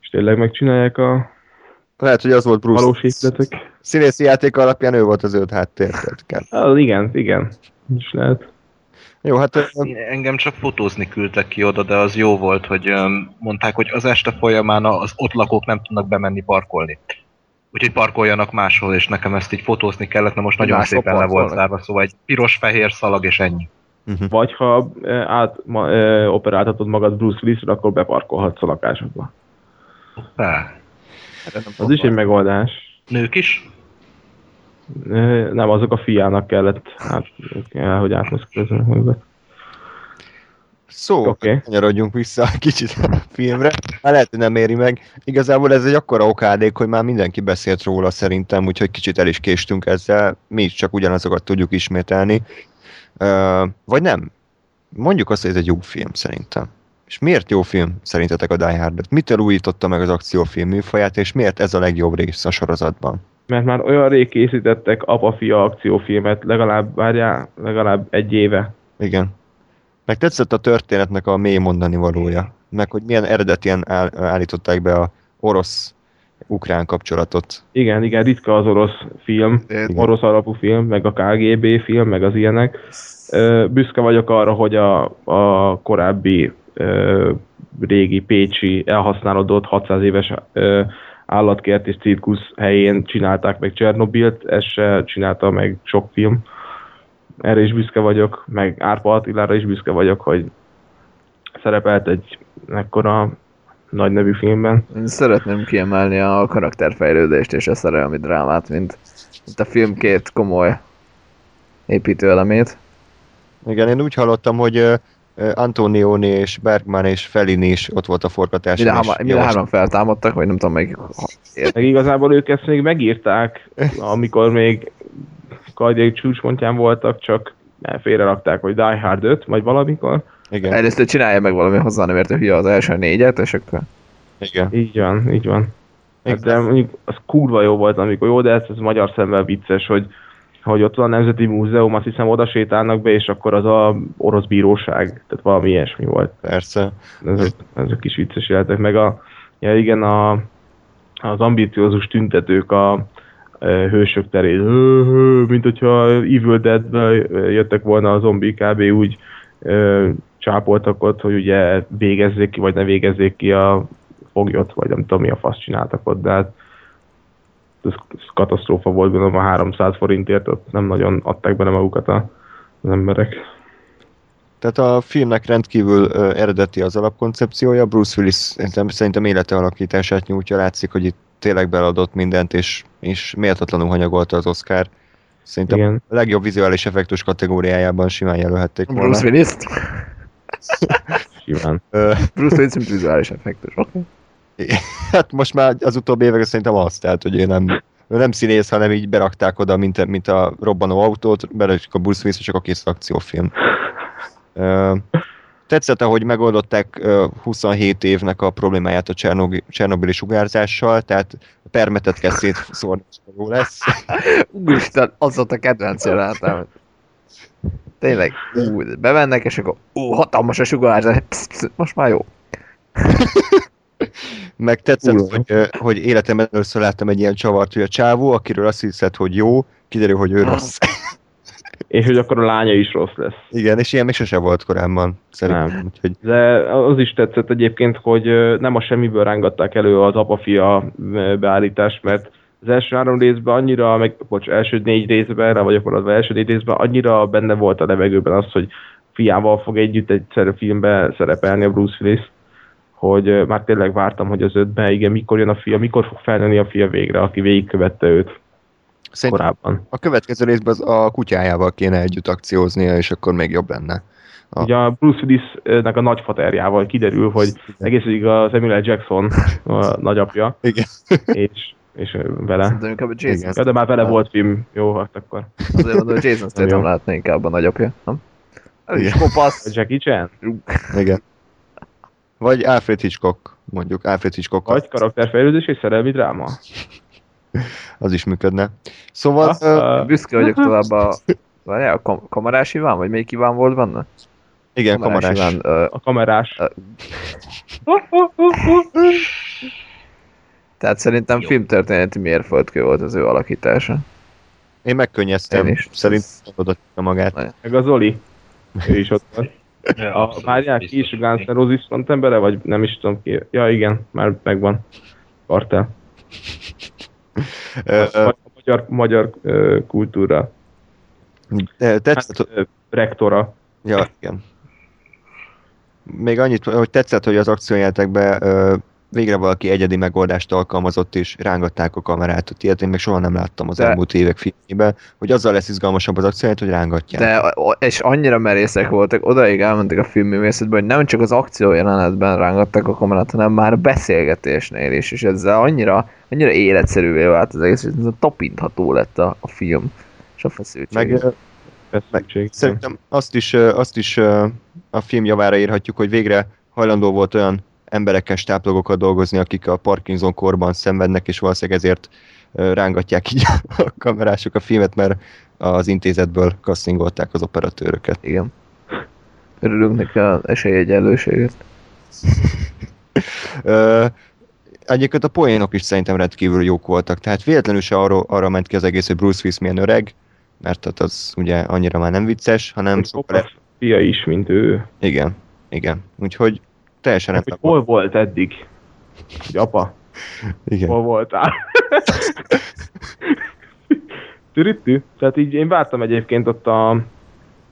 És tényleg megcsinálják a Lehet, hogy az volt Bruce. valós épületek. Színészi játék alapján ő volt az zöld háttér. Ah, igen, igen. És lehet. Jó, hát Engem csak fotózni küldtek ki oda, de az jó volt, hogy mondták, hogy az este folyamán az ott lakók nem tudnak bemenni parkolni. Úgyhogy parkoljanak máshol, és nekem ezt így fotózni kellett, na most nagyon Máshol szépen le volt zárva, szóval egy piros-fehér szalag és ennyi. Vagy ha eh, át ma, operáltatod magad Bruce Willis-re, akkor beparkolhatsz a lakásodba. Hoppá. Az is egy megoldás. Nők is? Eh, Nem, azok a fiának kellett, hát, kell, hogy magukat. Szó, okay. kanyarodjunk vissza [LAUGHS] kicsit a filmre. Hát lehet, hogy nem éri meg. Igazából ez egy akkora okádék, hogy már mindenki beszélt róla szerintem, úgyhogy kicsit el is késtünk ezzel. Mi is csak ugyanazokat tudjuk ismételni. Uh, vagy nem? Mondjuk azt, hogy ez egy jó film szerintem. És miért jó film szerintetek a Die Hard? Mitől újította meg az akciófilm műfaját, és miért ez a legjobb rész a sorozatban? Mert már olyan rég készítettek apa-fia akciófilmet, legalább, várjál, legalább egy éve. Igen. Meg tetszett a történetnek a mély mondani valója. Meg hogy milyen eredetien áll, állították be a orosz-ukrán kapcsolatot. Igen, igen, ritka az orosz film, Igen. orosz alapú film, meg a KGB film, meg az ilyenek. Büszke vagyok arra, hogy a, a korábbi ö, régi pécsi elhasználódott 600 éves ö, állatkert és cirkusz helyén csinálták meg Csernobilt, ezt se csinálta meg sok film. Erre is büszke vagyok, meg Árpa Attilára is büszke vagyok, hogy szerepelt egy ekkora nagy nevű filmben. Én szeretném kiemelni a karakterfejlődést és a szerelmi drámát, mint, mint a film két komoly építőelemét. Igen, én úgy hallottam, hogy ö, Antonioni és Bergman és Fellini is ott volt a forgatáson. Mire, és háma, javaslat- hárman feltámadtak, vagy nem tudom melyik. Meg igazából ők ezt még megírták, [LAUGHS] amikor még kardjai csúcspontján voltak, csak félrerakták, hogy Die Hard 5, vagy valamikor. Igen, Először csinálja meg valami hozzá nem értő hülye az első négyet, és akkor... igen. Így van, így van. Hát Igen. de mondjuk az kurva jó volt, amikor jó, de ez, ez magyar szemben vicces, hogy, hogy ott van a Nemzeti Múzeum, azt hiszem oda sétálnak be, és akkor az a orosz bíróság, tehát valami ilyesmi volt. Persze. ezek, ezek is vicces jelentek, meg a, ja igen, a, az ambiciózus tüntetők a hősök terén, mint hogyha Evil Dead-be jöttek volna a zombik, kb. úgy csápoltak ott, hogy ugye végezzék ki, vagy ne végezzék ki a foglyot, vagy nem tudom mi a fasz csináltak ott, de hát ez, katasztrófa volt, gondolom a 300 forintért, ott nem nagyon adták bele magukat a, az emberek. Tehát a filmnek rendkívül ö, eredeti az alapkoncepciója, Bruce Willis szerintem, szerintem élete alakítását nyújtja, látszik, hogy itt tényleg beladott mindent, és, és méltatlanul hanyagolta az Oscar. Szerintem Igen. a legjobb vizuális effektus kategóriájában simán jelölhették volna. Bruce Willis? [LAUGHS] Simán. Bruce Willis, mint vizuális effektus. Oké. [LAUGHS] hát most már az utóbbi években szerintem az, tehát hogy ő nem, ő nem színész, hanem így berakták oda, mint, mint a robbanó autót, berakjuk a Bruce Willis, csak a kész akciófilm. Tetszett, ahogy megoldották ö, 27 évnek a problémáját a Csernobi- Csernobili sugárzással, tehát permetet kell szétszórni, jó lesz. [LAUGHS] Úristen, az volt a kedvenc jelenetem. Tényleg, ú, bemennek, és akkor ú, hatalmas a sugárzás, Psz, psz, most már jó. [LAUGHS] Meg tetszett, hogy, hogy életemben először láttam egy ilyen csavart, hogy a csávó, akiről azt hiszed, hogy jó, kiderül, hogy ő rossz. És hogy akkor a lánya is rossz lesz. Igen, és ilyen még sose volt korábban, szerintem. Nem. Úgyhogy De az is tetszett egyébként, hogy nem a semmiből rángatták elő az apa-fia beállítást, mert az első három részben annyira, meg, bocs, első négy részben, rá vagyok maradva, első négy részben annyira benne volt a levegőben az, hogy fiával fog együtt egy filmbe szerepelni a Bruce Willis, hogy már tényleg vártam, hogy az ötben, igen, mikor jön a fia, mikor fog felnőni a fia végre, aki végigkövette őt szerintem korábban. a következő részben az a kutyájával kéne együtt akcióznia, és akkor még jobb lenne. A- Ugye a Bruce Willisnek a nagyfaterjával kiderül, hogy egész végig a Samuel. Jackson a nagyapja, Igen. és és vele. Szerintem inkább a Jason Igen. Ja, de már vele volt film. Jó, hát akkor. Azért mondom, hogy Jason. Statham lehetne inkább a nagyapja, nem? Igen. kopasz. Jackie Chan? Igen. Vagy Alfred Hitchcock, mondjuk Alfred Hitchcock, Vagy karakterfejlődés és szerelmi dráma? Az is működne. Szóval, ö, ah. Büszke vagyok tovább a... Várjál, a kam- kamarás Iván, vagy melyik Iván volt benne? igen, kamarás. Iván, ö, A kamerás. tehát szerintem Jó. filmtörténeti mérföldkő volt az ő alakítása. Én megkönnyeztem, Én is. szerint oda magát. Meg a Zoli. Ő is ott van. A, várják ki is a Guns N' Roses frontembere, vagy nem is tudom ki. Ja igen, már megvan. Kartel. A magyar, magyar kultúra. Tetszett, Hát, rektora. Ja, igen. Még annyit, hogy tetszett, hogy az akciójátekben ö, végre valaki egyedi megoldást alkalmazott, és rángatták a kamerát. Ilyet én még soha nem láttam az De- elmúlt évek filmjében, hogy azzal lesz izgalmasabb az akcióját, hogy rángatják. De, és annyira merészek voltak, odaig elmentek a filmművészetben, hogy nem csak az akció jelenetben rángatták a kamerát, hanem már a beszélgetésnél is, és ezzel annyira, annyira életszerűvé vált az egész, hogy ez tapintható lett a, a film, és a feszültség. Meg Feszültség. szerintem azt is, azt is a film javára írhatjuk, hogy végre hajlandó volt olyan emberekkel stáblogokat dolgozni, akik a Parkinson korban szenvednek, és valószínűleg ezért rángatják így [LAUGHS] a kamerások a filmet, mert az intézetből castingolták az operatőröket. Igen. Örülünk neki az esélyegyenlőséget. [LAUGHS] Ö, Egyébként a poénok is szerintem rendkívül jók voltak, tehát véletlenül se arra, arra ment ki az egész, hogy Bruce Willis milyen öreg, mert hát az ugye annyira már nem vicces, hanem kopasz fia is, mint ő. Igen, igen. Úgyhogy teljesen Hát, rendben hol volt eddig? Hogy apa, Igen. hol voltál? [LAUGHS] Türüttű. Tehát így én vártam egyébként ott a,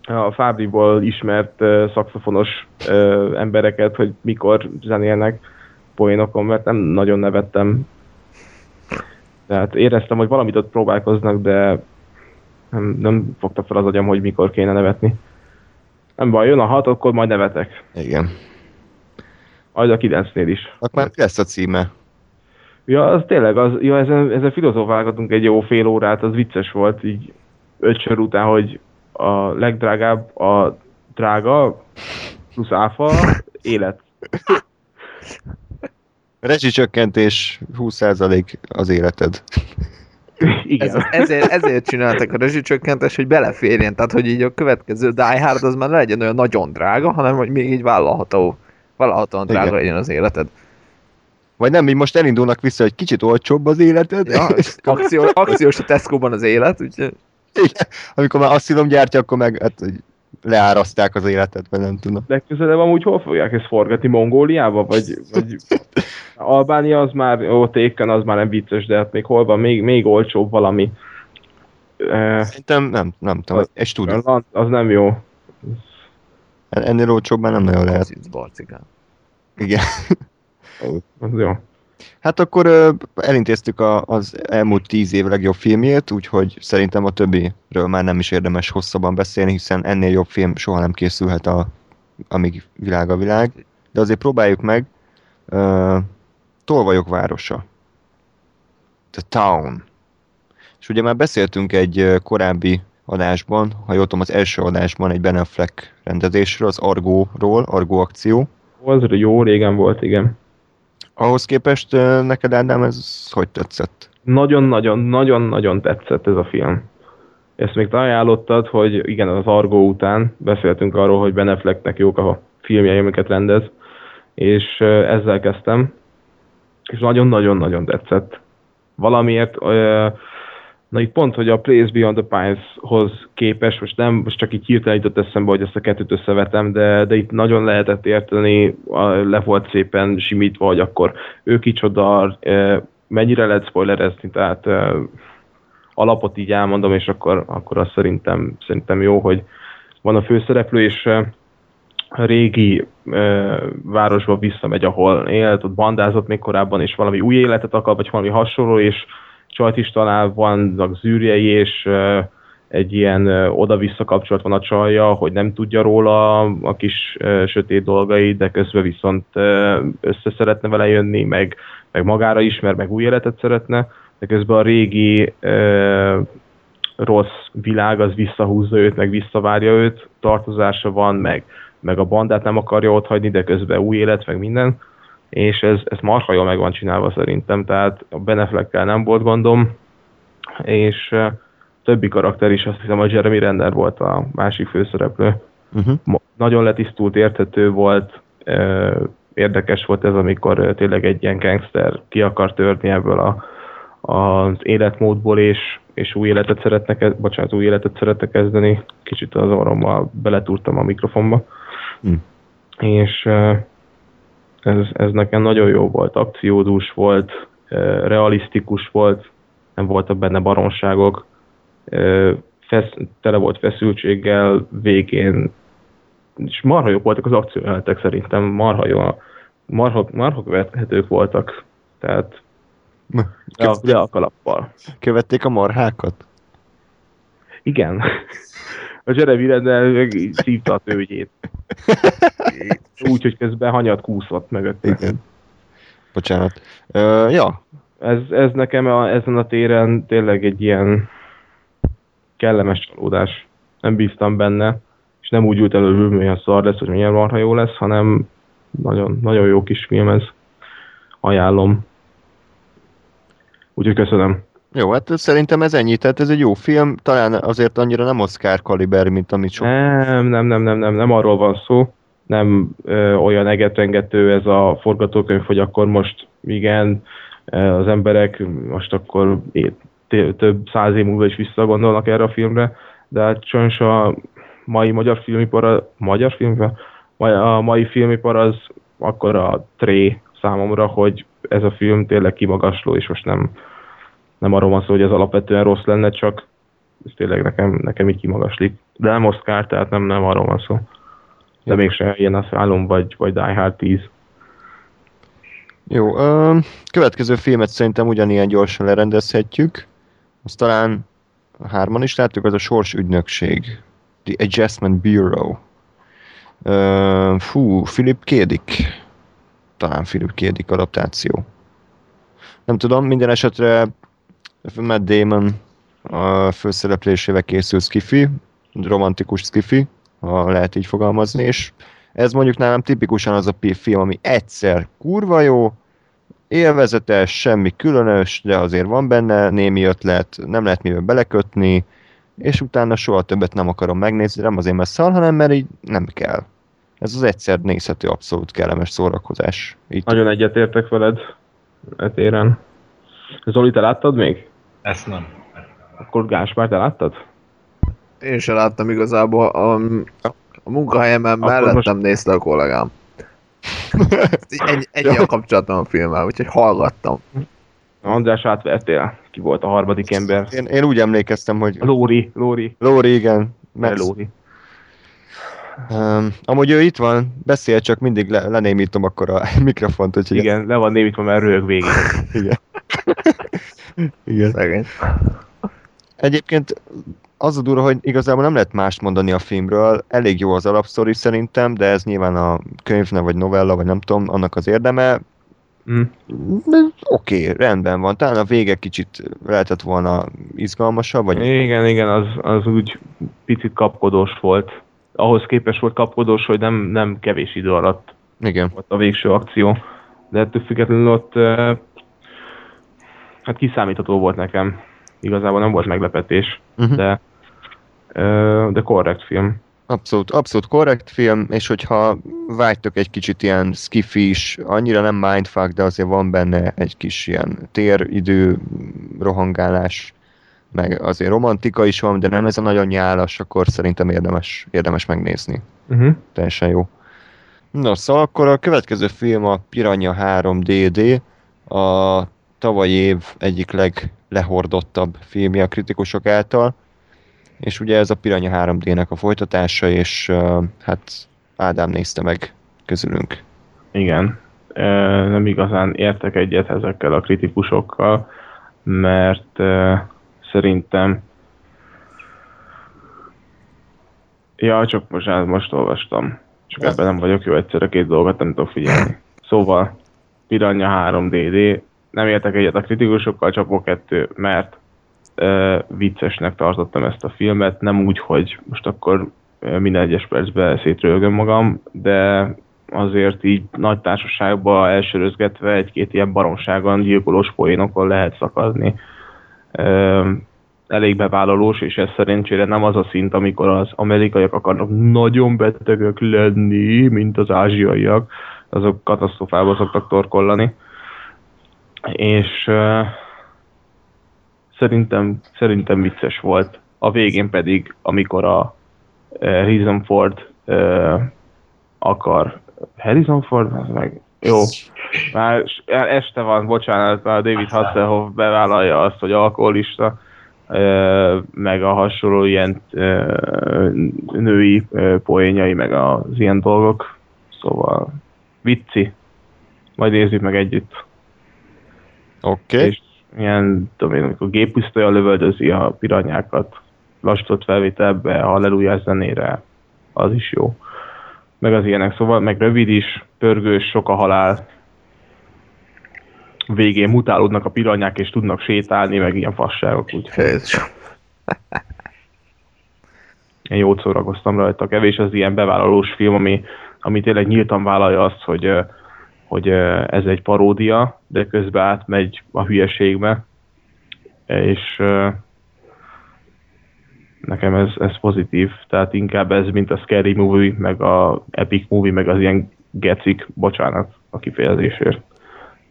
a Fábriból ismert uh, szakszofonos uh, embereket, hogy mikor zenélnek poénokon, mert nem nagyon nevettem. Tehát éreztem, hogy valamit ott próbálkoznak, de nem, nem fogta fel az agyam, hogy mikor kéne nevetni. Nem baj, jön a hat, akkor majd nevetek. Igen. Majd a 9-nél is. Akkor már mi lesz a címe? Ja, az tényleg, az, ja, ezen, ezen filozofálgatunk egy jó fél órát, az vicces volt, így öt sor után, hogy a legdrágább a drága, plusz áfa, élet. [LAUGHS] Rezsicsökkentés 20% az életed. Igen. Ez, ezért, ezért csináltak a rezsicsökkentést, hogy beleférjen, tehát hogy így a következő Die Hard az már ne legyen olyan nagyon drága, hanem hogy még így vállalható, vállalhatóan drága legyen az életed. Vagy nem, így most elindulnak vissza, hogy kicsit olcsóbb az életed, Ja, [LAUGHS] akció, akciós a Tesco-ban az élet, úgyhogy Igen. amikor már asszilom gyártja, akkor meg hát, hogy leáraszták az életet, vagy nem tudom. Legközelebb amúgy hol fogják ezt forgatni? Mongóliába? Vagy, vagy Albánia az már, ó, Téken az már nem vicces, de hát még hol van? Még, még olcsóbb valami. Szerintem nem, nem tudom, egy stúdió. az, az nem jó. Ennél olcsóbb már nem nagyon lehet. az barcikán. Igen. Az jó. Hát akkor elintéztük a, az elmúlt tíz év legjobb filmjét, úgyhogy szerintem a többiről már nem is érdemes hosszabban beszélni, hiszen ennél jobb film soha nem készülhet, a, amíg világ a világ. De azért próbáljuk meg. Uh, Tolvajok városa. The Town. És ugye már beszéltünk egy korábbi adásban, ha jól tudom, az első adásban egy Ben Affleck rendezésről, az Argóról, Argó akció. Az jó, régen volt, igen. Ahhoz képest neked, Ádám, ez hogy tetszett? Nagyon-nagyon-nagyon-nagyon tetszett ez a film. Ezt még te ajánlottad, hogy igen, az Argo után beszéltünk arról, hogy Ben Afflecknek jók a filmjei, amiket rendez, és ezzel kezdtem, és nagyon-nagyon-nagyon tetszett. Valamiért, ö, na itt pont, hogy a Place Beyond the Pines-hoz képes, most nem, most csak így hirtelen jutott eszembe, hogy ezt a kettőt összevetem, de, de itt nagyon lehetett érteni, le volt szépen simítva, hogy akkor ő kicsoda, ö, mennyire lehet spoilerezni, tehát ö, alapot így elmondom, és akkor, akkor azt szerintem, szerintem jó, hogy van a főszereplő, és a régi ö, városba visszamegy, ahol élt, ott bandázott még korábban, és valami új életet akar, vagy valami hasonló, és csajt is talál, vannak zűrjei, és egy ilyen oda-vissza kapcsolat van a csajja, hogy nem tudja róla a kis sötét dolgait, de közben viszont össze szeretne vele jönni, meg, meg magára ismer, meg új életet szeretne, de közben a régi rossz világ az visszahúzza őt, meg visszavárja őt, tartozása van, meg, meg a bandát nem akarja ott hagyni, de közben új élet, meg minden, és ez, ez marha jól meg van csinálva szerintem, tehát a Beneflekkel nem volt gondom, és többi karakter is, azt hiszem a Jeremy Renner volt a másik főszereplő. Uh-huh. Nagyon letisztult, érthető volt, érdekes volt ez, amikor tényleg egy ilyen gangster ki akar törni ebből a, az életmódból, és, és új életet szeretne, kez- bocsánat, új életet szeretne kezdeni. Kicsit az orrommal beletúrtam a mikrofonba. Hm. És ez, ez nekem nagyon jó volt, akciódús volt, realisztikus volt, nem voltak benne baromságok, fesz, tele volt feszültséggel, végén és marha jók voltak az akciójelenetek szerintem, marha jó, marha, marha követhetők voltak, tehát le, le a kalappal. Követték a marhákat? Igen. A Jeremy Renner szívta a tőgyét. [LAUGHS] Úgy, hogy közben hanyat kúszott mögött. Igen. Bocsánat. Ö, ja, Ez, ez nekem a, ezen a téren tényleg egy ilyen kellemes csalódás. Nem bíztam benne, és nem úgy ült elő, hogy milyen szar lesz, hogy milyen marha jó lesz, hanem nagyon, nagyon jó kis film ez. Ajánlom. Úgyhogy köszönöm. Jó, hát szerintem ez ennyi, tehát ez egy jó film, talán azért annyira nem Oscar kaliber, mint amit sok... Nem, nem, nem, nem, nem, nem arról van szó. Nem ö, olyan egetrengető ez a forgatókönyv, hogy akkor most igen, az emberek most akkor több száz év múlva is visszagondolnak erre a filmre, de hát sajnos a mai magyar filmipar, a- magyar filmipar? A mai filmipar az akkor a tré számomra, hogy ez a film tényleg kimagasló, és most nem, nem arról van szó, hogy ez alapvetően rossz lenne, csak ez tényleg nekem, nekem így kimagaslik. De nem Oscar, tehát nem, nem arról van szó. De mégsem ilyen az álom, vagy, vagy Die Hard 10. Jó, ö, következő filmet szerintem ugyanilyen gyorsan lerendezhetjük. Azt talán hárman is láttuk, az a Sors ügynökség. The Adjustment Bureau. Ö, fú, Philip Kédik. Talán Philip Kédik adaptáció. Nem tudom, minden esetre Matt Damon a főszereplésével készül skifi, romantikus skifi, ha lehet így fogalmazni, és ez mondjuk nálam tipikusan az a film, ami egyszer kurva jó, élvezetes, semmi különös, de azért van benne némi ötlet, nem lehet mivel belekötni, és utána soha többet nem akarom megnézni, nem azért, mert szar, hanem mert így nem kell. Ez az egyszer nézhető, abszolút kellemes szórakozás. Így Nagyon egyetértek veled e téren. Zoli, te láttad még? Ezt nem. Akkor Gáspár, te láttad? Én sem láttam igazából, a, a munkahelyemen Akkor mellettem most- nézte a kollégám. Ennyi, a kapcsolatom a filmmel, úgyhogy hallgattam. András átvertél. Ki volt a harmadik ember? én, én úgy emlékeztem, hogy Lóri, Lóri. Lóri, igen, Mert. Lóri. Um, amúgy ő itt van, beszél, csak mindig le, lenémítom akkor a [LAUGHS] mikrofont, úgyhogy Igen, le van némítva, mert röhög végig. [LAUGHS] igen. [LAUGHS] igen. Szegény. Egyébként az a durva, hogy igazából nem lehet mást mondani a filmről, elég jó az alapsztori szerintem, de ez nyilván a könyvne vagy novella, vagy nem tudom, annak az érdeme. Mm. Oké, okay, rendben van, talán a vége kicsit lehetett volna izgalmasabb, vagy Igen, igen, az, az úgy picit kapkodós volt. Ahhoz képest volt kapkodós, hogy nem, nem kevés idő alatt igen. volt a végső akció. De ettől függetlenül ott eh, hát kiszámítható volt nekem. Igazából nem volt meglepetés, Uh-huh. de, de korrekt film. Abszolút, abszolút korrekt film, és hogyha vágytok egy kicsit ilyen skifis, annyira nem mindfuck, de azért van benne egy kis ilyen téridő rohangálás, meg azért romantika is van, de nem ez a nagyon nyálas, akkor szerintem érdemes, érdemes megnézni. Uh-huh. Teljesen jó. Na, szóval akkor a következő film a Piranha 3 DD, a tavalyi év egyik leglehordottabb filmje a kritikusok által, és ugye ez a Piranha 3D-nek a folytatása, és uh, hát Ádám nézte meg közülünk. Igen. Nem igazán értek egyet ezekkel a kritikusokkal, mert ö, szerintem Ja, csak most, most olvastam. Csak ebben nem vagyok jó, egyszerre két dolgot nem tudok figyelni. Szóval, Piranha 3 DD, nem értek egyet a kritikusokkal, Csapó 2, mert ö, viccesnek tartottam ezt a filmet, nem úgy, hogy most akkor minden egyes percben szétrölgöm magam, de azért így nagy társaságban elsörözgetve egy-két ilyen baromságon, gyilkolós poénokon lehet szakadni. Ö, elég bevállalós, és ez szerencsére nem az a szint, amikor az amerikaiak akarnak nagyon betegek lenni, mint az ázsiaiak, azok katasztrofába szoktak torkollani. És uh, szerintem, szerintem vicces volt. A végén pedig, amikor a uh, Harrison Ford uh, akar... Harrison Ford? Az meg... Jó. Már este van, bocsánat, már David Hasselhoff bevállalja azt, hogy alkoholista, meg a hasonló ilyen női poénjai, meg az ilyen dolgok. Szóval vicci. Majd nézzük meg együtt. Oké. Okay. És ilyen, tudom én, amikor géppisztolya lövöldözi a piranyákat, lassított felvételbe, a hallelujás zenére, az is jó. Meg az ilyenek, szóval, meg rövid is, pörgős, sok a halál, végén mutálódnak a piranyák, és tudnak sétálni, meg ilyen fasságok, úgyhogy [LAUGHS] én jót szórakoztam rajta. Kevés az ilyen bevállalós film, ami, ami tényleg nyíltan vállalja azt, hogy, hogy ez egy paródia, de közben átmegy a hülyeségbe, és nekem ez, ez pozitív, tehát inkább ez, mint a Scary Movie, meg a Epic Movie, meg az ilyen gecik, bocsánat a kifejezésért.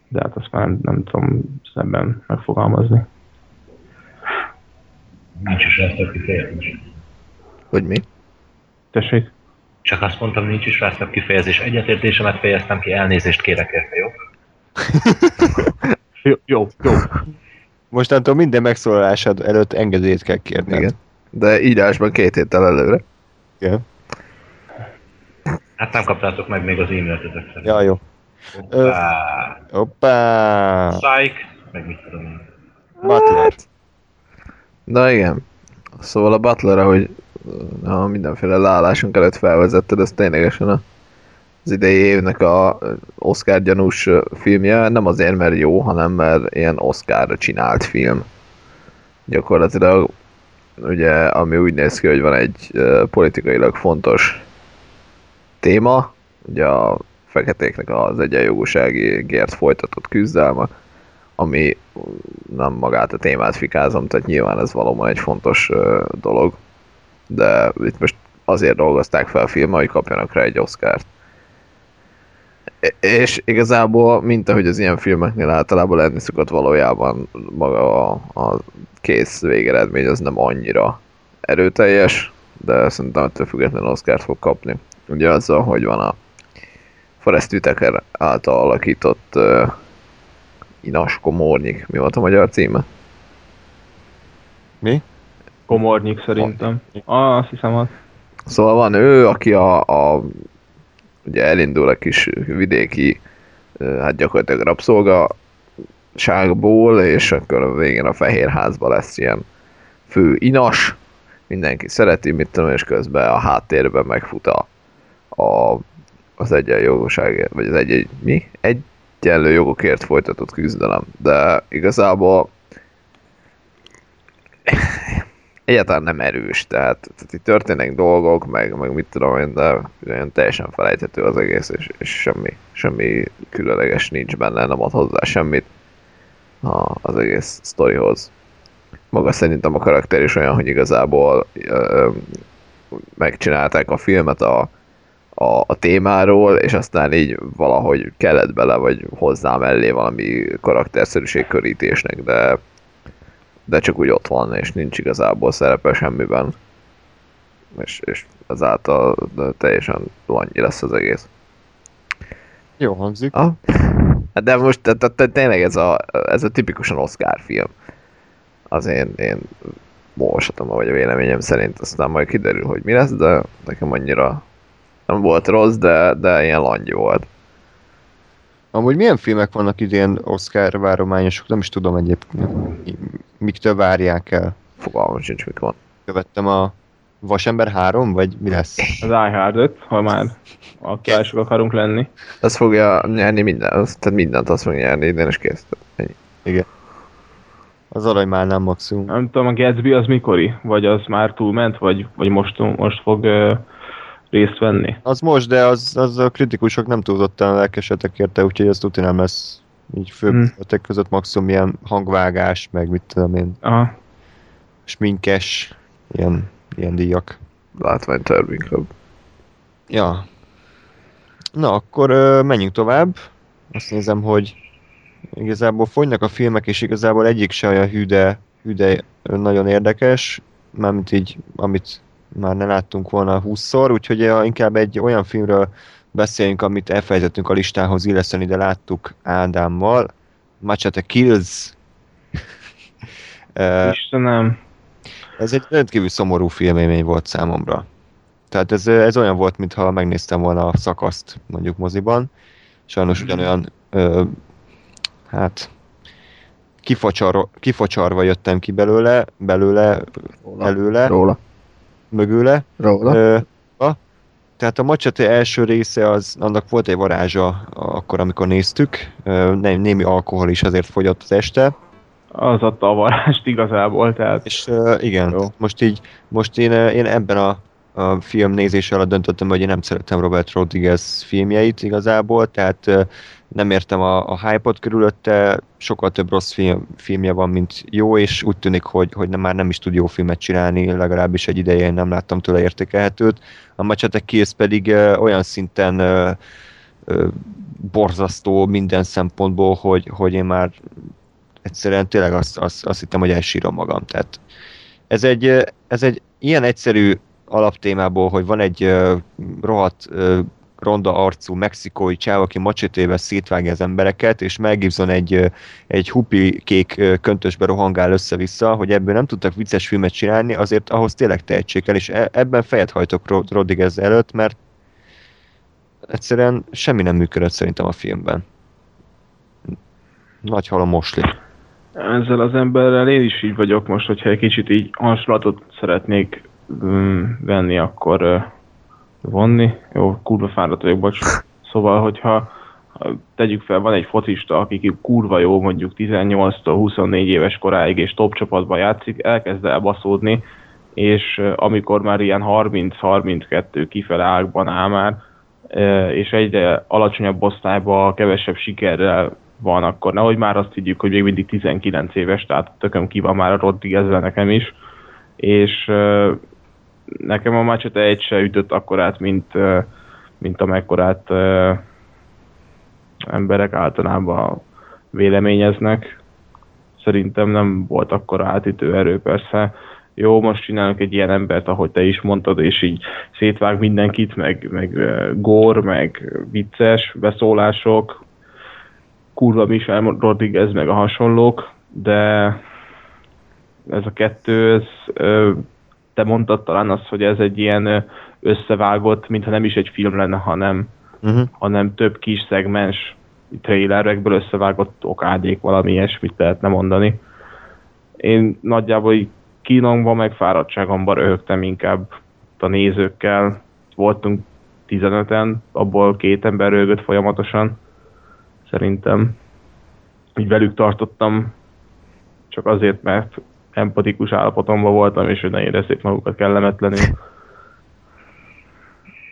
De hát azt már nem, nem tudom szemben megfogalmazni. Nincs is rá több kifejezés. Hogy mi? Tessék? Csak azt mondtam, nincs is szebb kifejezés. Egyetértésemet fejeztem ki, elnézést kérek érte, jó? [LAUGHS] Jó, jó, jó. Mostantól minden megszólalásod előtt engedélyt kell kérni. Igen. De írásban két héttel előre. Igen. Hát nem kaptátok meg még az e-mailt ezek szerint. Ja, jó. Hoppá. Hoppá! Psych, meg mit tudom én. Butler. Na igen. Szóval a Butler, ahogy a mindenféle leállásunk előtt felvezetted, ez ténylegesen a, az idei évnek a Oscar gyanús filmje, nem azért, mert jó, hanem mert ilyen Oscar csinált film. Gyakorlatilag ugye, ami úgy néz ki, hogy van egy politikailag fontos téma, ugye a feketéknek az egyenjogúságért folytatott küzdelme, ami nem magát a témát fikázom, tehát nyilván ez valóban egy fontos dolog, de itt most azért dolgozták fel a film, hogy kapjanak rá egy Oscárt. És igazából, mint ahogy az ilyen filmeknél általában lenni szokott valójában maga a, a kész végeredmény az nem annyira erőteljes, de szerintem ettől függetlenül Oscárt fog kapni. Ugye azzal, hogy van a Forrest Whitaker által alakított uh, Inas Komornyik, mi volt a magyar címe? Mi? Komornyik szerintem. Ah, azt hiszem az. Szóval van ő, aki a, a ugye elindul a kis vidéki, hát gyakorlatilag rabszolgaságból, és akkor a végén a Fehérházban lesz ilyen fő inas, mindenki szereti, mit tudom, és közben a háttérben megfut a, a az egyenjogúságért, vagy az egy, egy mi? Egyenlő jogokért folytatott küzdelem. De igazából egyáltalán nem erős, tehát, tehát itt történnek dolgok, meg, meg mit tudom én, de olyan teljesen felejthető az egész, és, és semmi, semmi különleges nincs benne, nem ad hozzá semmit a, az egész sztorihoz. Maga szerintem a karakter is olyan, hogy igazából ö, megcsinálták a filmet a, a, a témáról, és aztán így valahogy kellett bele, vagy hozzá mellé valami karakterszerűségkörítésnek, de de csak úgy ott van, és nincs igazából szerepe semmiben. És, és ezáltal teljesen annyi lesz az egész. Jó hangzik. Ah. Hát De most te, te, te, tényleg ez a, ez a tipikusan Oscar film. Az én, én olvasatom, vagy a véleményem szerint, aztán majd kiderül, hogy mi lesz, de nekem annyira nem volt rossz, de, de ilyen langy volt. Amúgy milyen filmek vannak idén Oscar várományosok? Nem is tudom egyébként. Miktől várják el. Fogalmam sincs, mik van. Követtem a Vasember 3, vagy mi lesz? Az iHard 5, ha már aktuálisok akarunk lenni. Az fogja nyerni minden, az, tehát mindent azt fogja nyerni, idén is kész. Ennyi. Az aranymálnám maximum. Nem tudom, a Gatsby az mikori? Vagy az már túlment, vagy, vagy most, most fog uh, részt venni? Az most, de az, az a kritikusok nem túlzottan lelkesedtek érte, úgyhogy ez tuti nem lesz így fő Hmm. között maximum ilyen hangvágás, meg mit tudom én, Aha. sminkes, ilyen, ilyen díjak. Látványterv inkább. Ja. Na, akkor ö, menjünk tovább. Azt nézem, hogy igazából fogynak a filmek, és igazából egyik se olyan hű, de, hű, de ö, nagyon érdekes, mármint így, amit már ne láttunk volna 20-szor, úgyhogy inkább egy olyan filmről beszéljünk, amit elfelejtettünk a listához illeszteni, de láttuk Ádámmal. Machete Kills. [LAUGHS] Istenem. ez egy rendkívül szomorú filmélmény volt számomra. Tehát ez, ez olyan volt, mintha megnéztem volna a szakaszt mondjuk moziban. Sajnos ugyanolyan, ö, hát kifacsar, kifacsarva jöttem ki belőle, belőle, Róla. előle, Róla. Mögőle. Róla. Ö, a, tehát a Machete első része, az, annak volt egy varázsa akkor, amikor néztük. Ö, né, némi alkohol is azért fogyott az este. Az adta a varást igazából, tehát És uh, igen, Jó. most így, most én, én ebben a, a film nézése alatt döntöttem, hogy én nem szeretem Robert Rodriguez filmjeit igazából, tehát nem értem a, a hype-ot körülötte, sokkal több rossz film, filmje van, mint jó, és úgy tűnik, hogy, hogy nem, már nem is tud jó filmet csinálni, legalábbis egy ideje én nem láttam tőle értékelhetőt. A Machete Kills pedig uh, olyan szinten uh, uh, borzasztó minden szempontból, hogy, hogy én már egyszerűen tényleg azt, azt, azt hittem, hogy elsírom magam. Tehát ez egy, ö, ez egy ilyen egyszerű alaptémából, hogy van egy uh, rohadt uh, ronda arcú mexikói csáv, aki macsetével szétvágja az embereket, és Mel Gibson egy, egy hupi kék köntösbe rohangál össze-vissza, hogy ebből nem tudtak vicces filmet csinálni, azért ahhoz tényleg tehetség kell, és e- ebben fejet hajtok Rod- Rodriguez előtt, mert egyszerűen semmi nem működött szerintem a filmben. Nagy hal a mosli. ezzel az emberrel én is így vagyok most, hogyha egy kicsit így hasonlatot szeretnék venni, akkor vonni. Jó, kurva fáradt vagyok, bocs. Szóval, hogyha ha tegyük fel, van egy focista, aki kurva jó, mondjuk 18-tól 24 éves koráig, és top csapatban játszik, elkezd elbaszódni, és amikor már ilyen 30-32 kifele ágban áll már, és egyre alacsonyabb osztályban, kevesebb sikerrel van, akkor nehogy már azt higgyük, hogy még mindig 19 éves, tehát tököm ki van már a Rodriguezzel nekem is, és nekem a Machete egy se ütött akkorát, mint, mint amekkorát emberek általában véleményeznek. Szerintem nem volt akkor átütő erő persze. Jó, most csinálunk egy ilyen embert, ahogy te is mondtad, és így szétvág mindenkit, meg, meg gór, meg vicces beszólások, kurva Michel Rodriguez, meg a hasonlók, de ez a kettő, ez, te mondtad talán azt, hogy ez egy ilyen összevágott, mintha nem is egy film lenne, hanem, Uh-huh. hanem több kis szegmens trailerekből összevágott okádék, valami ilyesmit lehetne mondani. Én nagyjából így kínomban, meg fáradtságomban röhögtem inkább a nézőkkel. Voltunk 15-en, abból két ember röhögött folyamatosan. Szerintem így velük tartottam, csak azért, mert empatikus állapotomban voltam, és hogy ne érezzék magukat kellemetlenül.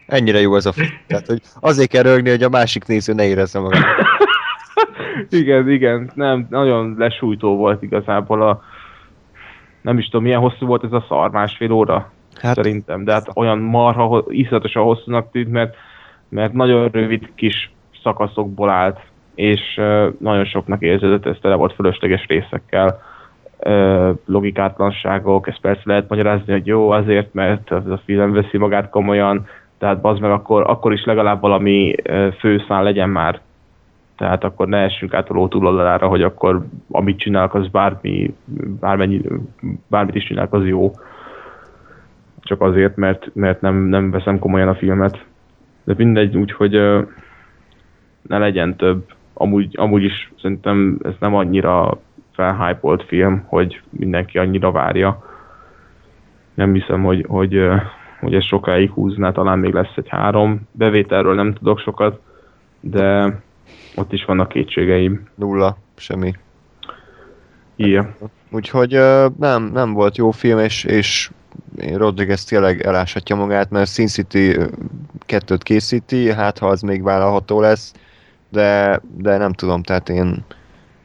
Ennyire jó ez a film. Tehát, hogy azért kell rögni, hogy a másik néző ne érezze magát. [LAUGHS] igen, igen, nem, nagyon lesújtó volt igazából a... Nem is tudom, milyen hosszú volt ez a szar, másfél óra Hát, szerintem, de hát olyan marha, iszonyatosan hosszúnak tűnt, mert, mert nagyon rövid kis szakaszokból állt, és nagyon soknak érződött, ez tele volt fölösleges részekkel, logikátlanságok, ezt persze lehet magyarázni, hogy jó, azért, mert a film veszi magát komolyan, tehát bazd meg, akkor, akkor is legalább valami főszál legyen már. Tehát akkor ne essünk át a ló túloldalára, hogy akkor amit csinálok, az bármi, bármennyi, bármit is csinálok, az jó csak azért, mert, mert nem, nem veszem komolyan a filmet. De mindegy, úgyhogy ne legyen több. Amúgy, amúgy is szerintem ez nem annyira felhypolt film, hogy mindenki annyira várja. Nem hiszem, hogy, hogy, hogy ez sokáig húzná, talán még lesz egy három. Bevételről nem tudok sokat, de ott is vannak kétségeim. Nulla, semmi. Ilyen. Úgyhogy nem, nem volt jó film, és, és Rodriguez tényleg eláshatja magát, mert Sin City ö, kettőt készíti, hát ha az még vállalható lesz, de, de nem tudom, tehát én,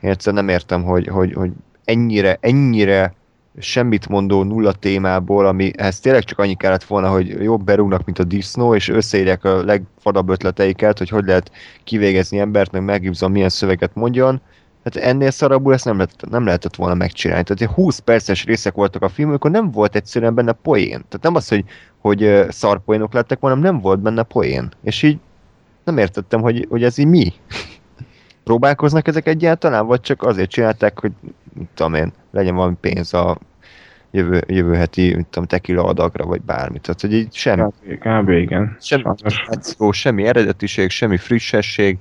én egyszerűen nem értem, hogy, hogy, hogy ennyire, ennyire semmit mondó nulla témából, ami ez tényleg csak annyi kellett volna, hogy jobb berúgnak, mint a disznó, és összeírják a legfadabb ötleteiket, hogy hogy lehet kivégezni embert, meg Mel Gibson milyen szöveget mondjon. Hát ennél szarabul ezt nem, lehetett, nem lehetett volna megcsinálni. Tehát ilyen 20 perces részek voltak a film, akkor nem volt egyszerűen benne poén. Tehát nem az, hogy, hogy ö, szarpoénok lettek hanem nem volt benne poén. És így nem értettem, hogy, hogy ez így mi. Próbálkoznak ezek egyáltalán, vagy csak azért csinálták, hogy tudom én, legyen valami pénz a jövő, jövő heti, mit tudom, tequila adagra, vagy bármit. Tehát, hogy így semmi, Kb. Igen. semmi, akció, semmi eredetiség, semmi frissesség.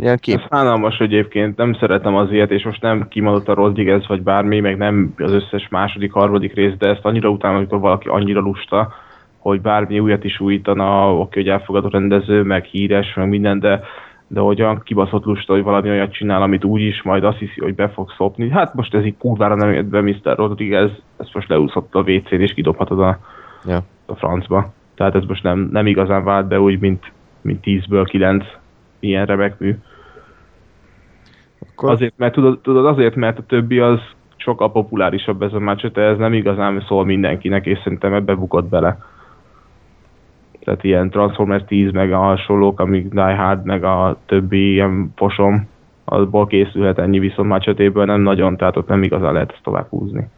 Ilyen Ez kép, szánalmas egyébként, nem szeretem az ilyet, és most nem kimondott a Rodriguez vagy bármi, meg nem az összes második, harmadik rész, de ezt annyira utána, amikor valaki annyira lusta, hogy bármi újat is újítana, oké, hogy elfogadó rendező, meg híres, meg minden, de, de hogy olyan kibaszott lusta, hogy valami olyat csinál, amit úgy is majd azt hiszi, hogy be fog szopni. Hát most ez így kurvára nem jött be Mr. Rodriguez, ezt most leúszott a WC-n és kidobhatod a, Ja. a francba. Tehát ez most nem, nem igazán vált be úgy, mint, mint 10-ből 9 ilyen remek mű. akkor Azért, mert tudod, tudod, azért, mert a többi az sokkal populárisabb ez a machete, ez nem igazán szól mindenkinek, és szerintem ebbe bukott bele. Tehát ilyen Transformers 10, meg a hasonlók, amik Die Hard, meg a többi ilyen posom, azból készülhet ennyi, viszont macsetéből nem nagyon, tehát ott nem igazán lehet ezt tovább húzni.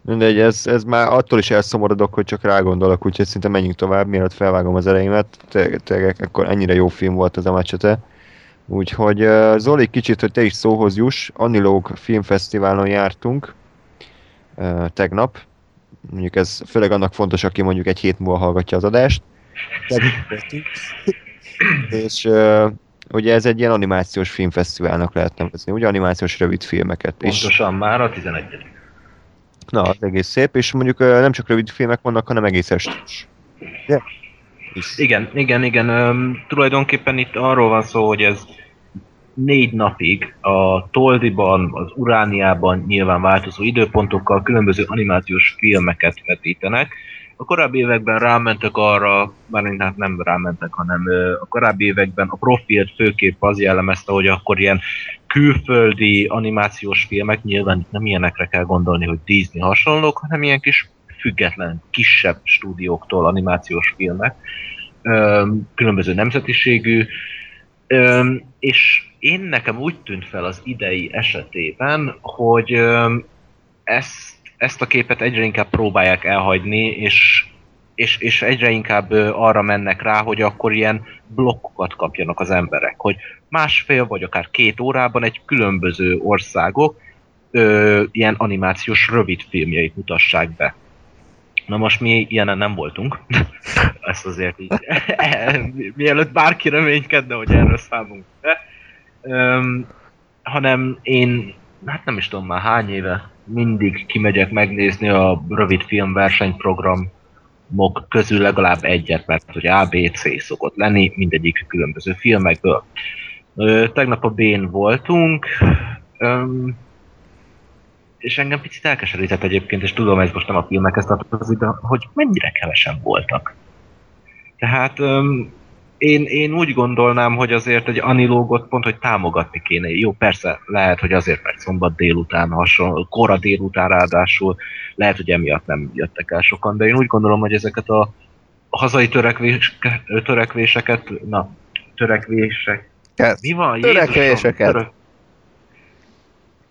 mindegy, ez, ez már attól is elszomorodok, hogy csak rágondolok, úgyhogy szinte menjünk tovább, mielőtt felvágom az ereimet. Tényleg, akkor ennyire jó film volt ez a meccsete. Úgyhogy Zoli, kicsit, hogy te is szóhoz juss, Anilóg filmfesztiválon jártunk tegnap. Mondjuk ez főleg annak fontos, aki mondjuk egy hét múlva hallgatja az adást. És uh, ugye ez egy ilyen animációs filmfesztiválnak lehet nevezni, ugye animációs rövid filmeket. És, Pontosan már a 11 na, az egész szép, és mondjuk uh, nem csak rövid filmek vannak, hanem egész estés. Yeah. És, Igen, igen, igen. Öm, tulajdonképpen itt arról van szó, hogy ez négy napig a Toldiban, az Urániában nyilván változó időpontokkal különböző animációs filmeket vetítenek. A korábbi években rámentek arra, már hát nem rámentek, hanem a korábbi években a profilt főképp az jellemezte, hogy akkor ilyen külföldi animációs filmek, nyilván nem ilyenekre kell gondolni, hogy Disney hasonlók, hanem ilyen kis független, kisebb stúdióktól animációs filmek, különböző nemzetiségű, öm, és én nekem úgy tűnt fel az idei esetében, hogy öm, ezt, ezt a képet egyre inkább próbálják elhagyni, és, és, és egyre inkább arra mennek rá, hogy akkor ilyen blokkokat kapjanak az emberek, hogy másfél vagy akár két órában egy különböző országok ö, ilyen animációs rövid filmjeit mutassák be. Na most mi ilyenen nem voltunk. [LAUGHS] Ezt azért így, [LAUGHS] mielőtt bárki reménykedne, hogy erről számunk be. Öm, hanem én, hát nem is tudom már hány éve, mindig kimegyek megnézni a rövid film versenyprogramok közül legalább egyet, mert hogy A, B, C szokott lenni, mindegyik különböző filmekből. Ö, tegnap a Bén voltunk, öm, és engem picit elkeserített egyébként, és tudom, ez most nem a filmekhez tartozik, de hogy mennyire kevesen voltak. Tehát öm, én, én úgy gondolnám, hogy azért egy anilógot pont, hogy támogatni kéne. Jó, persze, lehet, hogy azért, mert szombat délután hasonló, kora délután ráadásul, lehet, hogy emiatt nem jöttek el sokan, de én úgy gondolom, hogy ezeket a hazai törekvés, törekvéseket, na, törekvések, Kezd. mi van? Törekvéseket. Jézusom, török-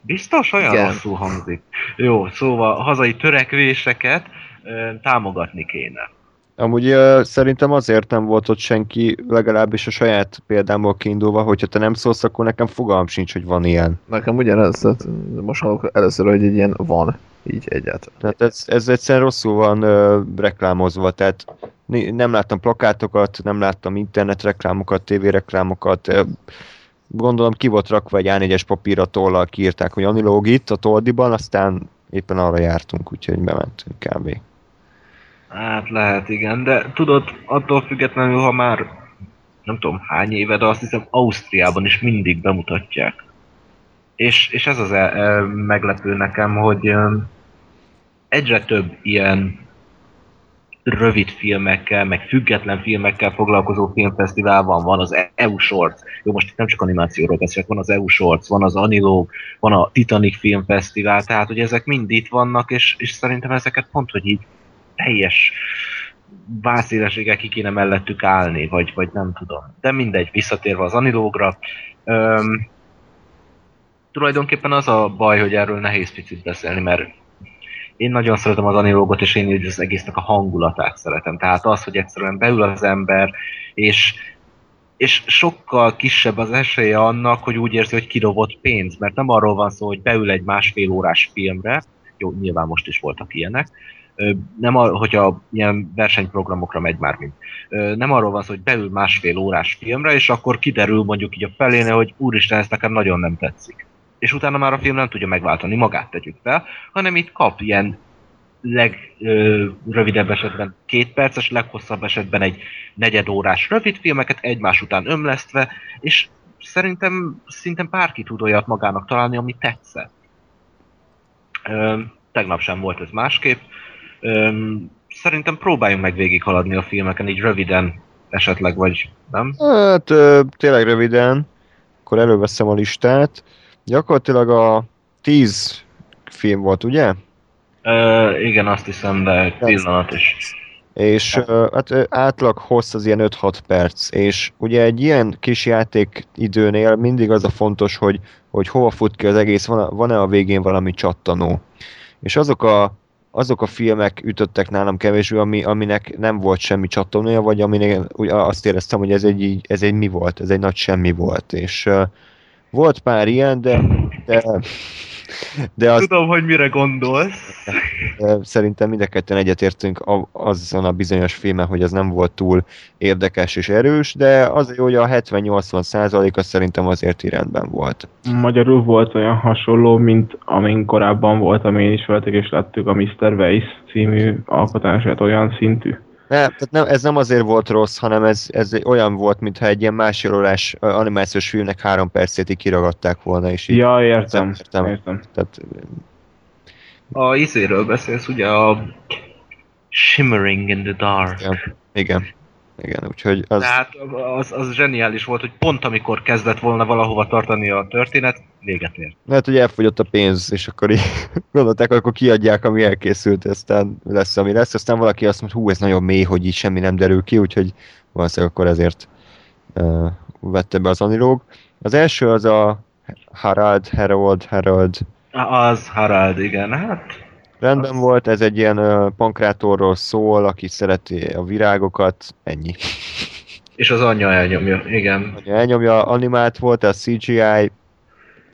Biztos olyan Igen. rosszul hangzik. Jó, szóval a hazai törekvéseket ö, támogatni kéne. Amúgy ö, szerintem azért nem volt ott senki, legalábbis a saját példámból kiindulva, hogyha te nem szólsz, akkor nekem fogalmam sincs, hogy van ilyen. Nekem ugyanez, tehát most hallok először, hogy egy ilyen van, így egyáltalán. Tehát ez, ez egyszerűen rosszul van ö, reklámozva, tehát nem láttam plakátokat, nem láttam internetreklámokat, tévéreklámokat, ö, gondolom ki volt rakva egy A4-es papírra tollal, kiírták, hogy Anilóg itt a Toldiban, aztán éppen arra jártunk, úgyhogy bementünk kb. Hát lehet, igen, de tudod, attól függetlenül, ha már nem tudom hány éve, de azt hiszem Ausztriában is mindig bemutatják. És, és ez az e, e, meglepő nekem, hogy e, egyre több ilyen rövid filmekkel, meg független filmekkel foglalkozó filmfesztivál van, van az EU Shorts, jó most itt nem csak animációról beszélek, van az EU Shorts, van az Anilog, van a Titanic Filmfesztivál, tehát hogy ezek mind itt vannak, és, és szerintem ezeket pont, hogy így teljes vászélességgel ki kéne mellettük állni, vagy, vagy nem tudom. De mindegy, visszatérve az Anilógra. Öm, tulajdonképpen az a baj, hogy erről nehéz picit beszélni, mert én nagyon szeretem az anilógot, és én így az egésznek a hangulatát szeretem. Tehát az, hogy egyszerűen beül az ember, és, és sokkal kisebb az esélye annak, hogy úgy érzi, hogy kidobott pénz, mert nem arról van szó, hogy beül egy másfél órás filmre, jó, nyilván most is voltak ilyenek, nem a, hogyha ilyen versenyprogramokra megy már mint. Nem arról van szó, hogy beül másfél órás filmre, és akkor kiderül mondjuk így a feléne, hogy úristen, ez nekem nagyon nem tetszik. És utána már a film nem tudja megváltani magát, tegyük fel, hanem itt kap ilyen legrövidebb esetben két perces, leghosszabb esetben egy negyedórás rövid filmeket egymás után ömlesztve, és szerintem szinte bárki tud olyat magának találni, ami tetszett. Ö, tegnap sem volt ez másképp. Öm, szerintem próbáljunk meg végighaladni a filmeken, így röviden esetleg, vagy nem? Hát ö, tényleg röviden, akkor előveszem a listát. Gyakorlatilag a 10 film volt, ugye? Ö, igen, azt hiszem, de egy pillanat is. És ö, hát átlag hossz az ilyen 5-6 perc, és ugye egy ilyen kis játék időnél mindig az a fontos, hogy, hogy hova fut ki az egész, van-e, a végén valami csattanó. És azok a azok a filmek ütöttek nálam kevésbé, ami, aminek nem volt semmi csattanója, vagy aminek azt éreztem, hogy ez egy, ez egy mi volt, ez egy nagy semmi volt, és volt pár ilyen, de, de, de az, Tudom, hogy mire gondolsz. szerintem mind a ketten egyetértünk azon a bizonyos filmen, hogy az nem volt túl érdekes és erős, de az jó, hogy a 70-80 százaléka szerintem azért rendben volt. Magyarul volt olyan hasonló, mint amin korábban volt, amin is voltak és láttuk a Mr. Weiss című alkotását olyan szintű. Ne, tehát nem, ez nem azért volt rossz, hanem ez, ez olyan volt, mintha egy ilyen másfél órás animációs filmnek három percét így kiragadták volna, és így Ja, értem. értem. értem. Tehát, A izéről beszélsz, ugye a Shimmering in the Dark. igen, igen, igen, úgyhogy az, Tehát az, az zseniális volt, hogy pont amikor kezdett volna valahova tartani a történet, véget ért. lehet, hogy elfogyott a pénz, és akkor így [LAUGHS] gondolták, akkor kiadják, ami elkészült, aztán lesz, ami lesz. Aztán valaki azt mondta, hú, ez nagyon mély, hogy így semmi nem derül ki, úgyhogy valószínűleg akkor ezért uh, vette be az anilóg. Az első az a Harald, Harold, Harold Az Harald, igen, hát rendben volt, ez egy ilyen uh, pankrátorról szól, aki szereti a virágokat, ennyi. és az anyja elnyomja, igen. Hogy elnyomja, animált volt, a CGI,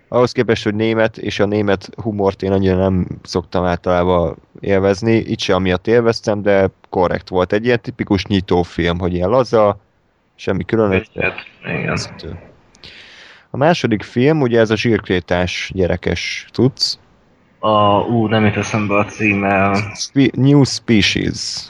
ahhoz képest, hogy német, és a német humort én annyira nem szoktam általában élvezni, itt se amiatt élveztem, de korrekt volt. Egy ilyen tipikus nyitófilm, hogy ilyen laza, semmi különös. Igen. A második film, ugye ez a zsírkrétás gyerekes tudsz. A, ú, nem jut eszembe a címe. Spe- New Species.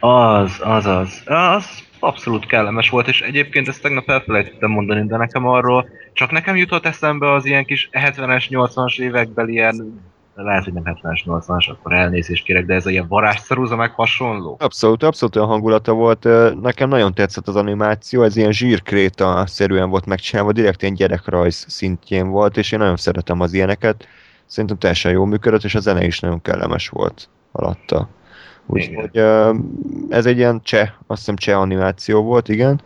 Az, az, az. Az abszolút kellemes volt, és egyébként ezt tegnap elfelejtettem mondani, de nekem arról csak nekem jutott eszembe az ilyen kis 70-es, 80-as évekbeli ilyen lehet, hogy nem 70-es, 80-as, akkor elnézést kérek, de ez a ilyen varázsszerúza meg hasonló. Abszolút, abszolút olyan hangulata volt. Nekem nagyon tetszett az animáció, ez ilyen zsírkréta-szerűen volt megcsinálva, direkt ilyen gyerekrajz szintjén volt, és én nagyon szeretem az ilyeneket. Szerintem teljesen jól működött, és a zene is nagyon kellemes volt alatta. Úgyhogy ez egy ilyen cseh, azt hiszem cseh animáció volt, igen.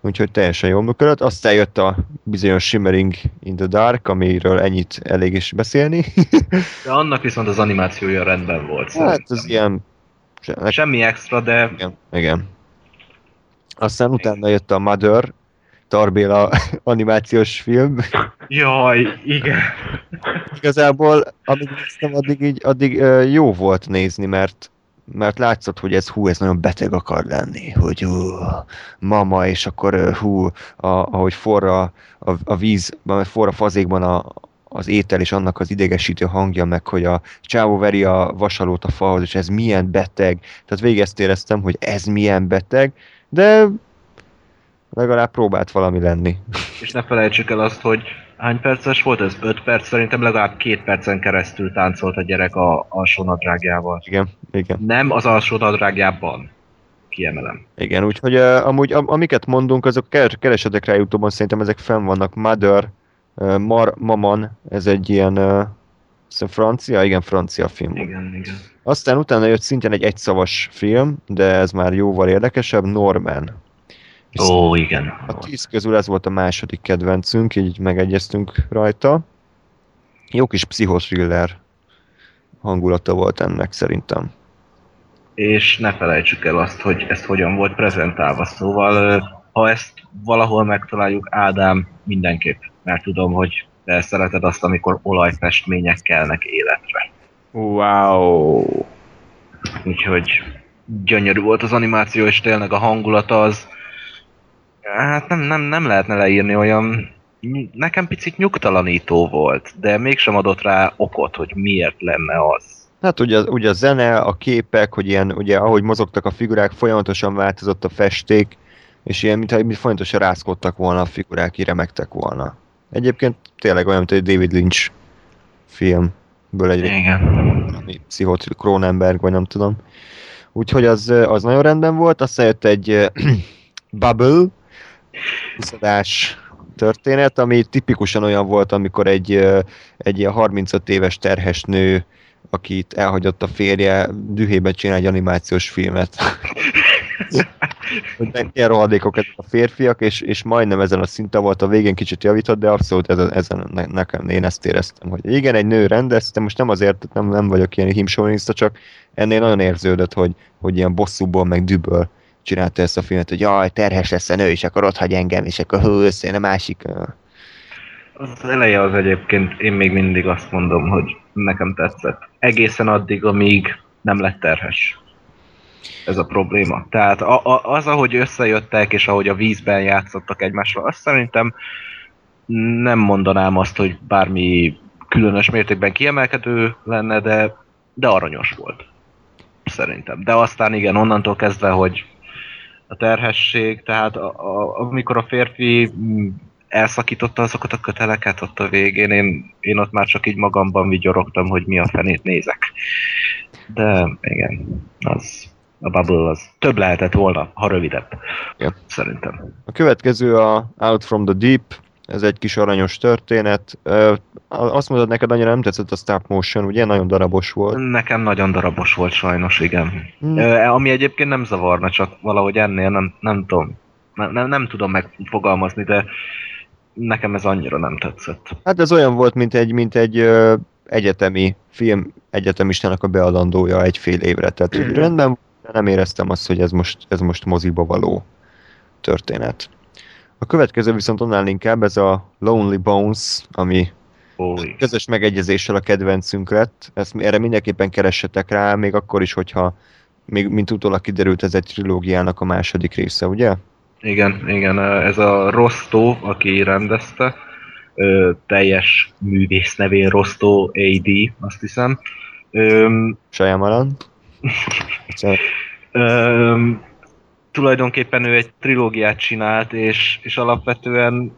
Úgyhogy teljesen jól működött. Aztán jött a bizonyos Shimmering in the Dark, amiről ennyit elég is beszélni. [LAUGHS] De annak viszont az animációja rendben volt. hát az ilyen... Semmi extra, de Igen, igen. Aztán utána jött a Mother, Tarbéla animációs film. jaj, igen. Igazából, amíg néztem, addig, így, addig jó volt nézni, mert mert látszott, hogy ez hú, ez nagyon beteg akar lenni, hogy hú, mama, és akkor hú, a, ahogy forra a, a víz, forra fazékban a, az étel és annak az idegesítő hangja, meg hogy a csávó veri a vasalót a falhoz, és ez milyen beteg. Tehát végig ezt éreztem, hogy ez milyen beteg, de legalább próbált valami lenni. És ne felejtsük el azt, hogy hány perces volt ez? 5 perc? Szerintem legalább két percen keresztül táncolt a gyerek a alsó nadrágjával. Igen, igen. Nem az alsó nadrágjában. Kiemelem. Igen, úgyhogy uh, amúgy am, amiket mondunk, azok keres, keresetek rá Youtube-on, szerintem ezek fenn vannak. Mother, uh, Mar, Maman, ez egy ilyen uh, francia, igen, francia film. Igen, igen. Aztán utána jött szintén egy egyszavas film, de ez már jóval érdekesebb, Norman. Ó, igen. A tíz közül ez volt a második kedvencünk, így megegyeztünk rajta. Jó kis pszichothriller hangulata volt ennek szerintem. És ne felejtsük el azt, hogy ez hogyan volt prezentálva. Szóval, ha ezt valahol megtaláljuk, Ádám, mindenképp. Mert tudom, hogy te szereted azt, amikor olajfestmények kelnek életre. Wow. Úgyhogy gyönyörű volt az animáció, és tényleg a hangulata az... Hát nem, nem, nem lehetne leírni olyan... Nekem picit nyugtalanító volt, de mégsem adott rá okot, hogy miért lenne az. Hát ugye, ugye a zene, a képek, hogy ilyen, ugye ahogy mozogtak a figurák, folyamatosan változott a festék, és ilyen, mintha mint folyamatosan rázkodtak volna a figurák, remektek volna. Egyébként tényleg olyan, mint egy David Lynch filmből egy Igen. ami Pszichot Cronenberg, vagy nem tudom. Úgyhogy az, az nagyon rendben volt, aztán jött egy [CLEARS THROAT] Bubble, iszadás történet, ami tipikusan olyan volt, amikor egy, egy ilyen 35 éves terhes nő, akit elhagyott a férje, dühében csinál egy animációs filmet. hogy ilyen rohadékok ezek a férfiak, és, és majdnem ezen a szinten volt, a végén kicsit javított, de abszolút ezen, ezen ne, nekem, én ezt éreztem, hogy igen, egy nő rendezte, most nem azért, nem, nem vagyok ilyen himsoviniszta, csak ennél nagyon érződött, hogy, hogy ilyen bosszúból, meg düböl csinálta ezt a filmet, hogy jaj, terhes lesz a nő, és akkor ott hagy engem, és akkor hú, összejön a másik. Az eleje az egyébként, én még mindig azt mondom, hogy nekem tetszett. Egészen addig, amíg nem lett terhes. Ez a probléma. Tehát a, a, az, ahogy összejöttek, és ahogy a vízben játszottak egymással, azt szerintem nem mondanám azt, hogy bármi különös mértékben kiemelkedő lenne, de, de aranyos volt. Szerintem. De aztán igen, onnantól kezdve, hogy a terhesség, tehát a, a, amikor a férfi mm, elszakította azokat a köteleket ott a végén, én, én ott már csak így magamban vigyorogtam, hogy mi a fenét nézek. De igen, az a Bubble az több lehetett volna, ha rövidebb. Ja. Szerintem. A következő a Out from the Deep, ez egy kis aranyos történet. Azt mondod, neked annyira nem tetszett a stop motion, ugye? Nagyon darabos volt. Nekem nagyon darabos volt sajnos, igen. Hmm. Ami egyébként nem zavarna, csak valahogy ennél nem, nem tudom. Nem, nem, nem tudom megfogalmazni, de nekem ez annyira nem tetszett. Hát ez olyan volt, mint egy, mint egy ö, egyetemi film egyetemistának a beadandója egy fél évre. Tehát hogy rendben, de nem éreztem azt, hogy ez most, ez most moziba való történet. A következő viszont annál inkább ez a Lonely Bones, ami Ó, közös megegyezéssel a kedvencünk lett. Ezt erre mindenképpen keressetek rá, még akkor is, hogyha még mint utólag kiderült, ez egy trilógiának a második része, ugye? Igen, igen, ez a Rostó, aki rendezte, teljes művész nevén Rostó AD, azt hiszem. Ö, Shyamalan. [LAUGHS] tulajdonképpen ő egy trilógiát csinált, és, és alapvetően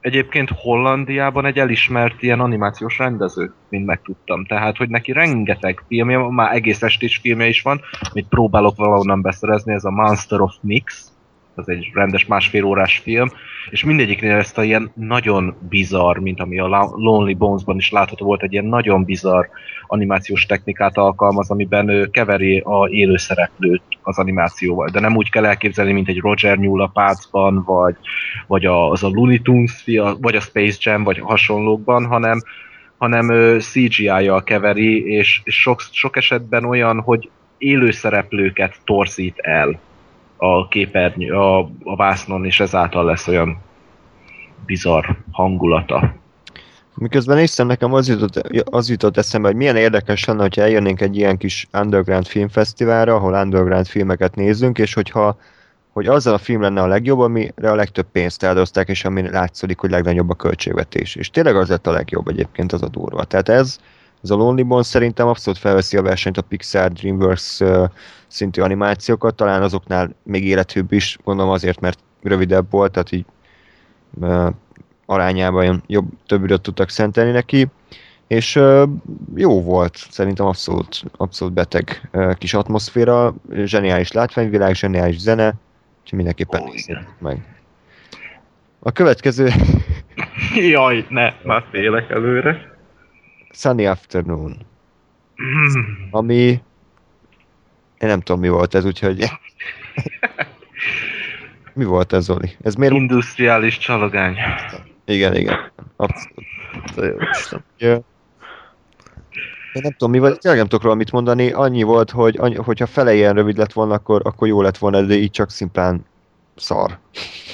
egyébként Hollandiában egy elismert ilyen animációs rendező, mint megtudtam. Tehát, hogy neki rengeteg filmje, már egész estés filmje is van, amit próbálok valahonnan beszerezni, ez a Monster of Mix, az egy rendes másfél órás film, és mindegyiknél ezt a ilyen nagyon bizarr, mint ami a Lonely Bones-ban is látható volt, egy ilyen nagyon bizarr animációs technikát alkalmaz, amiben ő keveri a élő szereplőt az animációval, de nem úgy kell elképzelni, mint egy Roger Newell a Pácban, vagy, vagy az a Looney Tunes, vagy a Space Jam, vagy hasonlókban, hanem, hanem CGI-jal keveri, és sok, sok esetben olyan, hogy élő szereplőket torzít el a képernyő, a, a vásznon, és ezáltal lesz olyan bizarr hangulata. Miközben néztem, nekem az jutott, az jutott eszembe, hogy milyen érdekes lenne, hogyha eljönnénk egy ilyen kis underground filmfesztiválra, ahol underground filmeket nézzünk, és hogyha hogy azzal a film lenne a legjobb, amire a legtöbb pénzt eldozták, és ami látszik, hogy legnagyobb a költségvetés. És tényleg az lett a legjobb egyébként, az a durva. Tehát ez, ez a Lonely Bones szerintem abszolút felveszi a versenyt a Pixar, DreamWorks szintű animációkat, talán azoknál még élethűbb is, gondolom azért, mert rövidebb volt, tehát így arányában jobb, több időt tudtak szentelni neki, és jó volt, szerintem abszolút, abszolút beteg kis atmoszféra, zseniális látványvilág, zseniális zene, úgyhogy mindenképpen igen. meg. A következő [LAUGHS] Jaj, ne, már félek előre. Sunny Afternoon, Hmm. ami én nem tudom mi volt ez, úgyhogy [LAUGHS] mi volt ez, Zoli? Ez miért? Industriális csalogány. Igen, igen. Abszolút. Jó. Én nem tudom, mi volt, tényleg nem tudok róla mit mondani, annyi volt, hogy annyi, hogyha fele ilyen rövid lett volna, akkor, akkor jó lett volna, de így csak szimplán szar.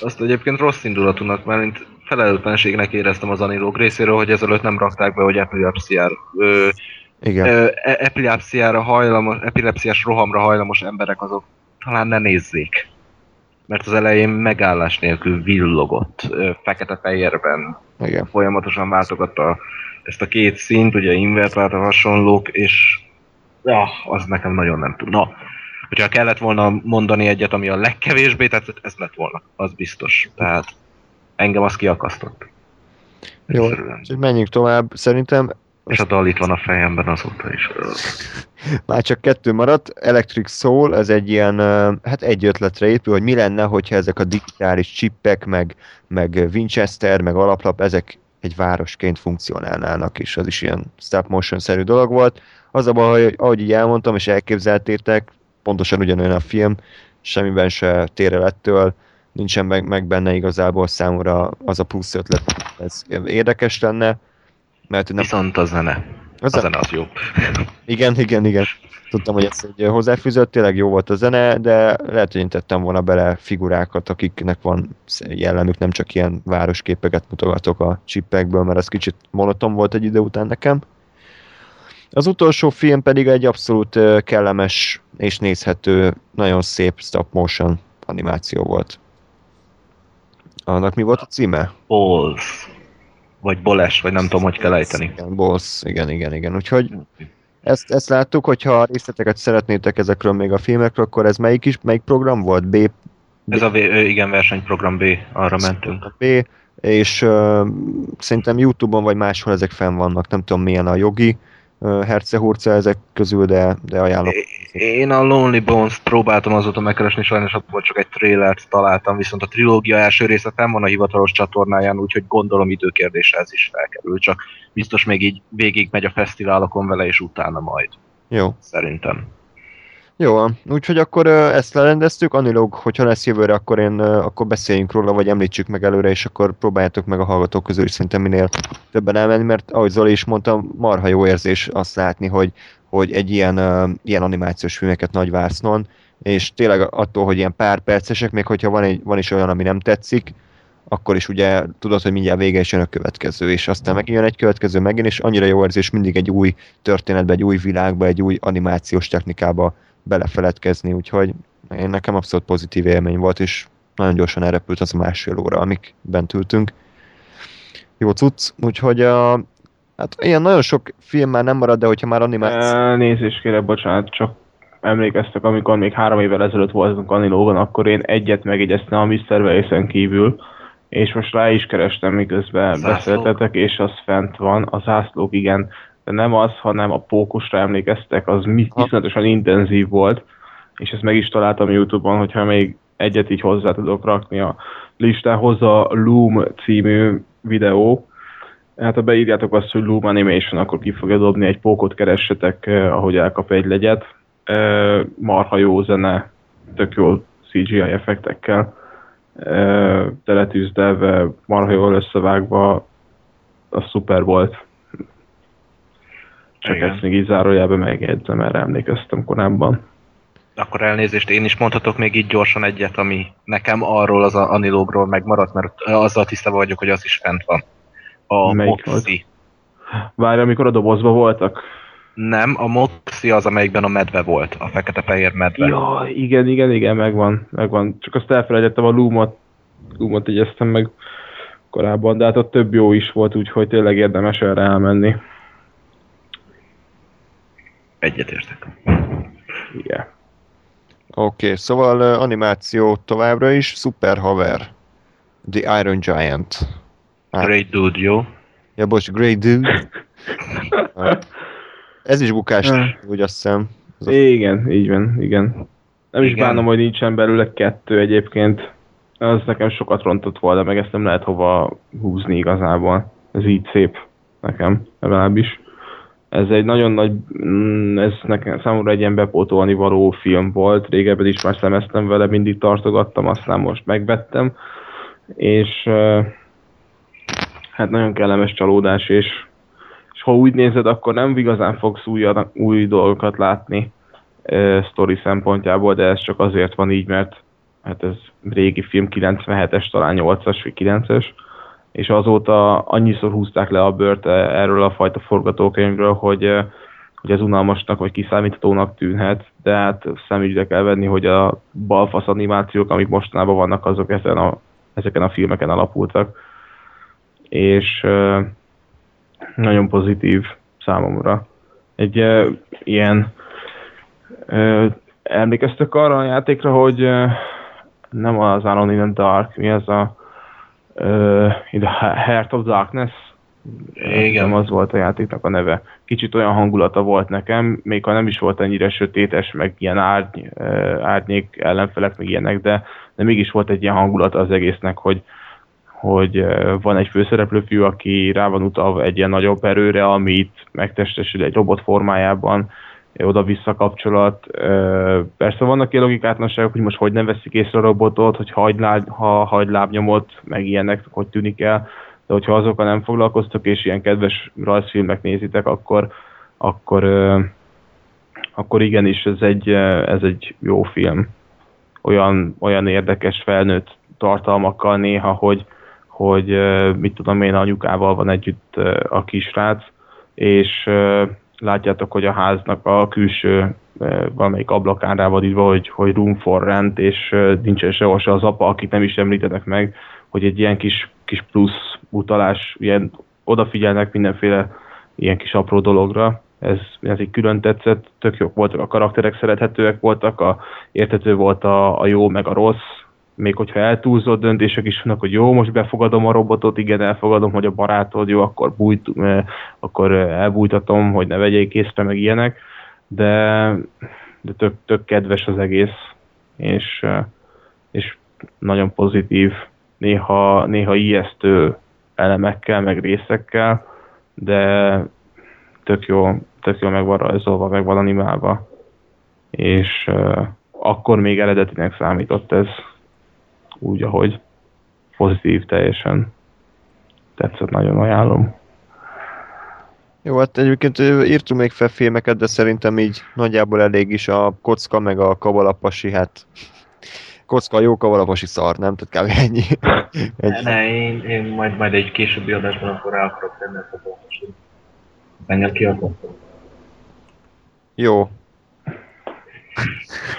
Azt egyébként rossz indulatúnak, mert felelőtlenségnek éreztem az anilók részéről, hogy ezelőtt nem rakták be, hogy epilepsziára, ö, Igen. ö, e- epilepsziára hajlamos, epilepsziás rohamra hajlamos emberek azok talán ne nézzék. Mert az elején megállás nélkül villogott, ö, fekete-fehérben, Igen. folyamatosan váltogatta ezt a két szint, ugye invertált a hasonlók, és ja, az nekem nagyon nem tud. Na, hogyha kellett volna mondani egyet, ami a legkevésbé tetszett, ez lett volna, az biztos. Tehát engem az kiakasztott. Jó, úgyhogy menjünk tovább. Szerintem És a dal itt van a fejemben azóta is. [LAUGHS] már csak kettő maradt. Electric Soul, ez egy ilyen, hát egy ötletre épül, hogy mi lenne, hogyha ezek a digitális csippek, meg, meg Winchester, meg alaplap, ezek egy városként funkcionálnának, és az is ilyen stop motion-szerű dolog volt. Az a baj, hogy ahogy így elmondtam, és elképzeltétek, pontosan ugyanolyan a film, semmiben se tér el ettől, nincsen meg, meg benne igazából számomra az a plusz ötlet, ez érdekes lenne, mert nem Viszont a zene. az A zene az jó. igen, igen, igen. Tudtam, hogy ez egy hozzáfűzött, tényleg jó volt a zene, de lehet, hogy én tettem volna bele figurákat, akiknek van jellemük, nem csak ilyen városképeket mutogatok a csippekből, mert az kicsit monoton volt egy idő után nekem. Az utolsó film pedig egy abszolút kellemes és nézhető, nagyon szép stop motion animáció volt. Annak mi volt a címe? Balls. Vagy Boles, vagy nem tudom, hogy kell ejteni. Igen, Boss, igen, igen, igen. Úgyhogy Ezt, ezt láttuk, hogyha részleteket szeretnétek ezekről még a filmekről, akkor ez melyik is, melyik program volt? B, Ez a v- igen, versenyprogram B, arra mentünk. B és uh, szerintem Youtube-on vagy máshol ezek fenn vannak, nem tudom milyen a jogi hercehurca ezek közül, de, de ajánlom. Én a Lonely Bones próbáltam azóta megkeresni, sajnos abból csak egy trailert találtam, viszont a trilógia első része fenn van a hivatalos csatornáján, úgyhogy gondolom időkérdése ez is felkerül, csak biztos még így végig megy a fesztiválokon vele, és utána majd, Jó. szerintem. Jó, úgyhogy akkor ezt lerendeztük, Anilog, hogyha lesz jövőre, akkor én akkor beszéljünk róla, vagy említsük meg előre, és akkor próbáljátok meg a hallgatók közül is szerintem minél többen elmenni, mert ahogy Zoli is mondta, marha jó érzés azt látni, hogy, hogy egy ilyen, ilyen animációs filmeket nagy vásznon, és tényleg attól, hogy ilyen pár percesek, még hogyha van, egy, van is olyan, ami nem tetszik, akkor is ugye tudod, hogy mindjárt vége is jön a következő, és aztán megint jön egy következő megint, és annyira jó érzés mindig egy új történetbe, egy új világba, egy új animációs technikába belefeledkezni, úgyhogy én nekem abszolút pozitív élmény volt, és nagyon gyorsan elrepült az a másfél óra, amik bent ültünk. Jó cucc, úgyhogy a, hát ilyen nagyon sok film már nem marad, de hogyha már animáció... Nézést kérek, bocsánat, csak emlékeztek, amikor még három évvel ezelőtt voltunk Anilóban, akkor én egyet megjegyeztem a Mr. Waze-en kívül, és most rá is kerestem, miközben Zászlók? beszéltetek, és az fent van, a zászlók igen, de nem az, hanem a pókusra emlékeztek, az iszonyatosan intenzív volt, és ezt meg is találtam Youtube-on, hogyha még egyet így hozzá tudok rakni a listához, a Loom című videó, Hát ha beírjátok azt, hogy Loom Animation, akkor ki fogja dobni egy pókot, keressetek, eh, ahogy elkap egy legyet. Eh, marha jó zene, tök jó CGI effektekkel, eh, teletűzdelve, marha jól összevágva, az szuper volt. Csak Igen. ezt még így zárójelben megjegyzem, erre emlékeztem korábban. Akkor elnézést, én is mondhatok még így gyorsan egyet, ami nekem arról az a Anilogról megmaradt, mert azzal tisztában vagyok, hogy az is fent van. A Melyik Moxie. Várj, amikor a dobozba voltak? Nem, a Moxie az, amelyikben a medve volt, a fekete-fehér medve. Ja, igen, igen, igen, megvan, megvan. Csak azt elfelejtettem, a Loomot, Loomot egyeztem meg korábban, de hát ott több jó is volt, úgyhogy tényleg érdemes erre elmenni. Egyetértek. Igen. Oké, okay, szóval uh, animáció továbbra is, Super Haver. The Iron Giant. Hát. Great dude, jó? Ja, bocs, Great Dude. [LAUGHS] Ez is bukás, Ah. úgy azt hiszem. Ez a- Igen, így van, igen. Nem is Igen. bánom, hogy nincsen belőle kettő egyébként. Az nekem sokat rontott volna, meg ezt nem lehet hova húzni igazából. Ez így szép nekem, legalábbis. Ez egy nagyon nagy, mm, ez nekem számomra egy ilyen bepótolni való film volt. Régebben is már szemeztem vele, mindig tartogattam, aztán most megvettem. És hát nagyon kellemes csalódás, és, és ha úgy nézed, akkor nem igazán fogsz új, új dolgokat látni uh, sztori szempontjából, de ez csak azért van így, mert hát ez régi film, 97-es, talán 8-as vagy 9-es, és azóta annyiszor húzták le a bört eh, erről a fajta forgatókönyvről, hogy, eh, hogy ez unalmasnak vagy kiszámíthatónak tűnhet, de hát szemügyre kell venni, hogy a balfasz animációk, amik mostanában vannak, azok ezen a, ezeken a filmeken alapultak. És eh, nagyon pozitív számomra. Egy uh, ilyen uh, emlékeztek arra a játékra, hogy uh, nem az Alone in the Dark, mi az a uh, The Heart of Darkness? Igen. Nem az volt a játéknak a neve. Kicsit olyan hangulata volt nekem, még ha nem is volt ennyire sötétes, meg ilyen árny, árnyék ellenfelek, meg ilyenek, de, de mégis volt egy ilyen hangulata az egésznek, hogy, hogy van egy főszereplőfiú, aki rá van utalva egy ilyen nagyobb erőre, amit megtestesül egy robot formájában, oda-vissza kapcsolat. Persze vannak ilyen logikátlanságok, hogy most hogy nem veszik észre a robotot, hogy hagy, láb, ha hagy lábnyomot, meg ilyenek, hogy tűnik el, de hogyha azokkal nem foglalkoztok, és ilyen kedves rajzfilmek nézitek, akkor, akkor, akkor igenis ez egy, ez egy jó film. Olyan, olyan érdekes felnőtt tartalmakkal néha, hogy, hogy mit tudom én, anyukával van együtt a kisrác, és látjátok, hogy a háznak a külső ö, valamelyik ablakán rá van írva, hogy, hogy room for rent, és ö, nincsen sehol se az apa, akit nem is említetek meg, hogy egy ilyen kis, kis plusz utalás, ilyen odafigyelnek mindenféle ilyen kis apró dologra, ez, ez egy külön tetszett, tök jók voltak a karakterek, szerethetőek voltak, a, érthető volt a, a jó meg a rossz, még hogyha eltúlzott döntések is vannak, hogy jó, most befogadom a robotot, igen, elfogadom, hogy a barátod jó, akkor, bújt, eh, akkor eh, elbújtatom, hogy ne vegyék észre, meg ilyenek, de, de tök, tök kedves az egész, és, eh, és nagyon pozitív, néha, néha ijesztő elemekkel, meg részekkel, de tök jó, tök jó meg van rajzolva, meg van animálva, és uh, akkor még eredetinek számított ez úgy, ahogy pozitív teljesen tetszett, nagyon ajánlom. Jó, hát egyébként írtunk még fel filmeket, de szerintem így nagyjából elég is a kocka, meg a kavalapasi, hát kocka a jó, kavalapasi szar, nem? Tehát kb. ennyi. [LAUGHS] Egy, Ne, én, én majd, majd egy későbbi adásban akkor rá akarok tenni ezt a pontot. Engem ki akartam. jó.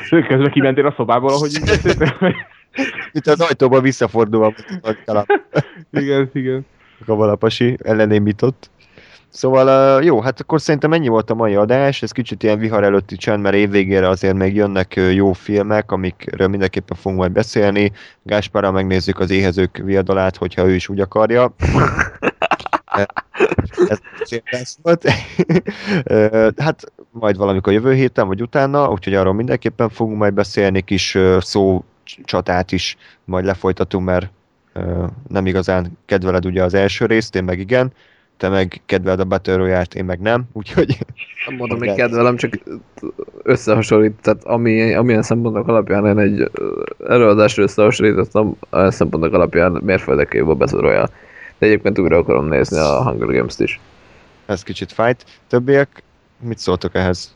Közben kimentél a szobából, ahogy így? Itt az ajtóban visszafordulva igen, igen. a kavalapasi ellenémított. Szóval uh, jó, hát akkor szerintem ennyi volt a mai adás, ez kicsit ilyen vihar előtti csend, mert évvégére azért még jönnek jó filmek, amikről mindenképpen fogunk majd beszélni. Gáspárral megnézzük az éhezők viadalát, hogyha ő is úgy akarja. ez szépen volt. Hát majd valamikor jövő héten, vagy utána, úgyhogy arról mindenképpen fogunk majd beszélni, kis szó csatát is majd lefolytatunk, mert ö, nem igazán kedveled ugye az első részt, én meg igen, te meg kedveled a Battle Royale-t, én meg nem, úgyhogy Nem mondom, hogy kedvelem, csak összehasonlít, tehát ami, amilyen szempontok alapján én egy előadásra összehasonlítottam, a szempontok alapján mérföldekével beszorolja. De egyébként újra akarom nézni a Hunger Games-t is. ez kicsit fájt. Többiek, mit szóltok ehhez?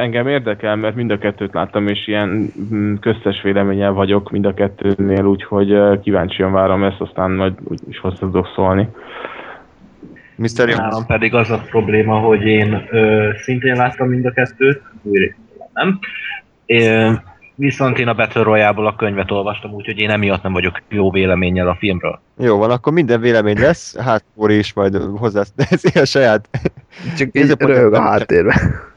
Engem érdekel, mert mind a kettőt láttam, és ilyen mm, köztes véleménnyel vagyok mind a kettőnél, úgyhogy kíváncsian várom ezt, aztán majd úgy is hozzá tudok szólni. Mr. Nálam pedig az a probléma, hogy én ö, szintén láttam mind a kettőt, nem. É, viszont én a Battle Royale-ból a könyvet olvastam, úgyhogy én emiatt nem vagyok jó véleménnyel a filmről. Jó van, akkor minden vélemény lesz, hát Kóri is majd hozzá ez [LAUGHS] a saját. Csak így röhög a háttérben.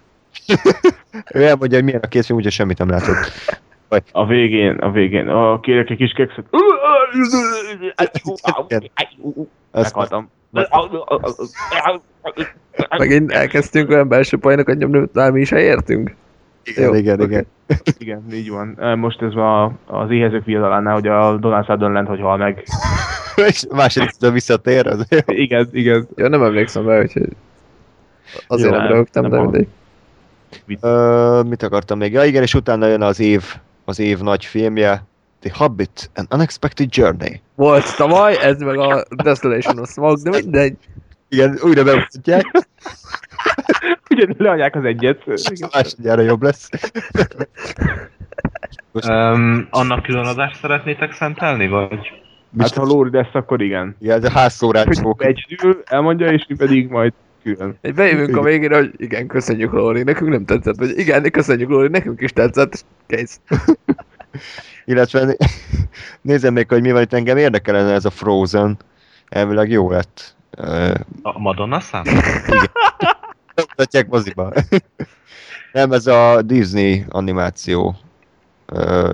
Ő elmondja, hogy milyen a készfilm, úgyhogy semmit nem látott. A végén, a végén, a kérek egy kis kekszet. Meghaltam. Megint elkezdtünk olyan belső poénokat nyomni, hogy mi is értünk. igen, Jó, igen, igen. Igen, így van. Most ez a, az éhezők viadalánál, hogy a Donald Sutherland hogy hal meg. És a második visszatér, az jó. Igen, igen. Ja, nem emlékszem rá, úgyhogy azért Jó, nem nem- röhögtem, nem de mindegy. Ö, mit akartam még? Ja igen, és utána jön az év, az év nagy filmje, The Hobbit, An Unexpected Journey. Volt tavaly, ez meg a Desolation of Smoke, de mindegy. Igen, újra bemutatják, [LAUGHS] Ugye leadják az egyet. másodjára jobb lesz. Um, annak külön adást szeretnétek szentelni, vagy? Hát ha Lóri lesz, akkor igen. Igen, ez a házszórás Hogy csók. egyedül elmondja, és mi pedig majd külön. Egy bejövünk a végére, hogy igen, köszönjük Lóri, nekünk nem tetszett, vagy igen, köszönjük Lóri, nekünk is tetszett, és kész. [LAUGHS] Illetve né- [LAUGHS] nézem még, hogy mi van itt engem érdekelne ez a Frozen. Elvileg jó lett. A Madonna szám? Mutatják moziba. [LAUGHS] Nem, ez a Disney animáció.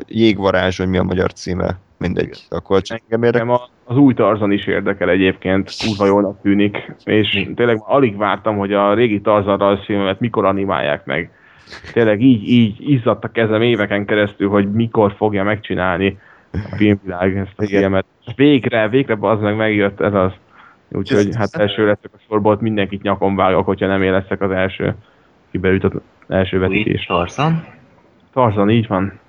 Jégvarázs, vagy mi a magyar címe. Mindegy. Akkor csak engem érdekel. Nekem a- az új Tarzan is érdekel egyébként, kurva jól tűnik, és Mi? tényleg már alig vártam, hogy a régi Tarzan rajzfilmet mikor animálják meg. Tényleg így, így izzadt a kezem éveken keresztül, hogy mikor fogja megcsinálni a filmvilág ezt a Igen. filmet. És végre, végre az meg megjött ez az. Úgyhogy hát első leszek a sorból, ott mindenkit nyakon vágok, hogyha nem én leszek az első, ki beüt az első vetítés. Tarzan? Tarzan, így van.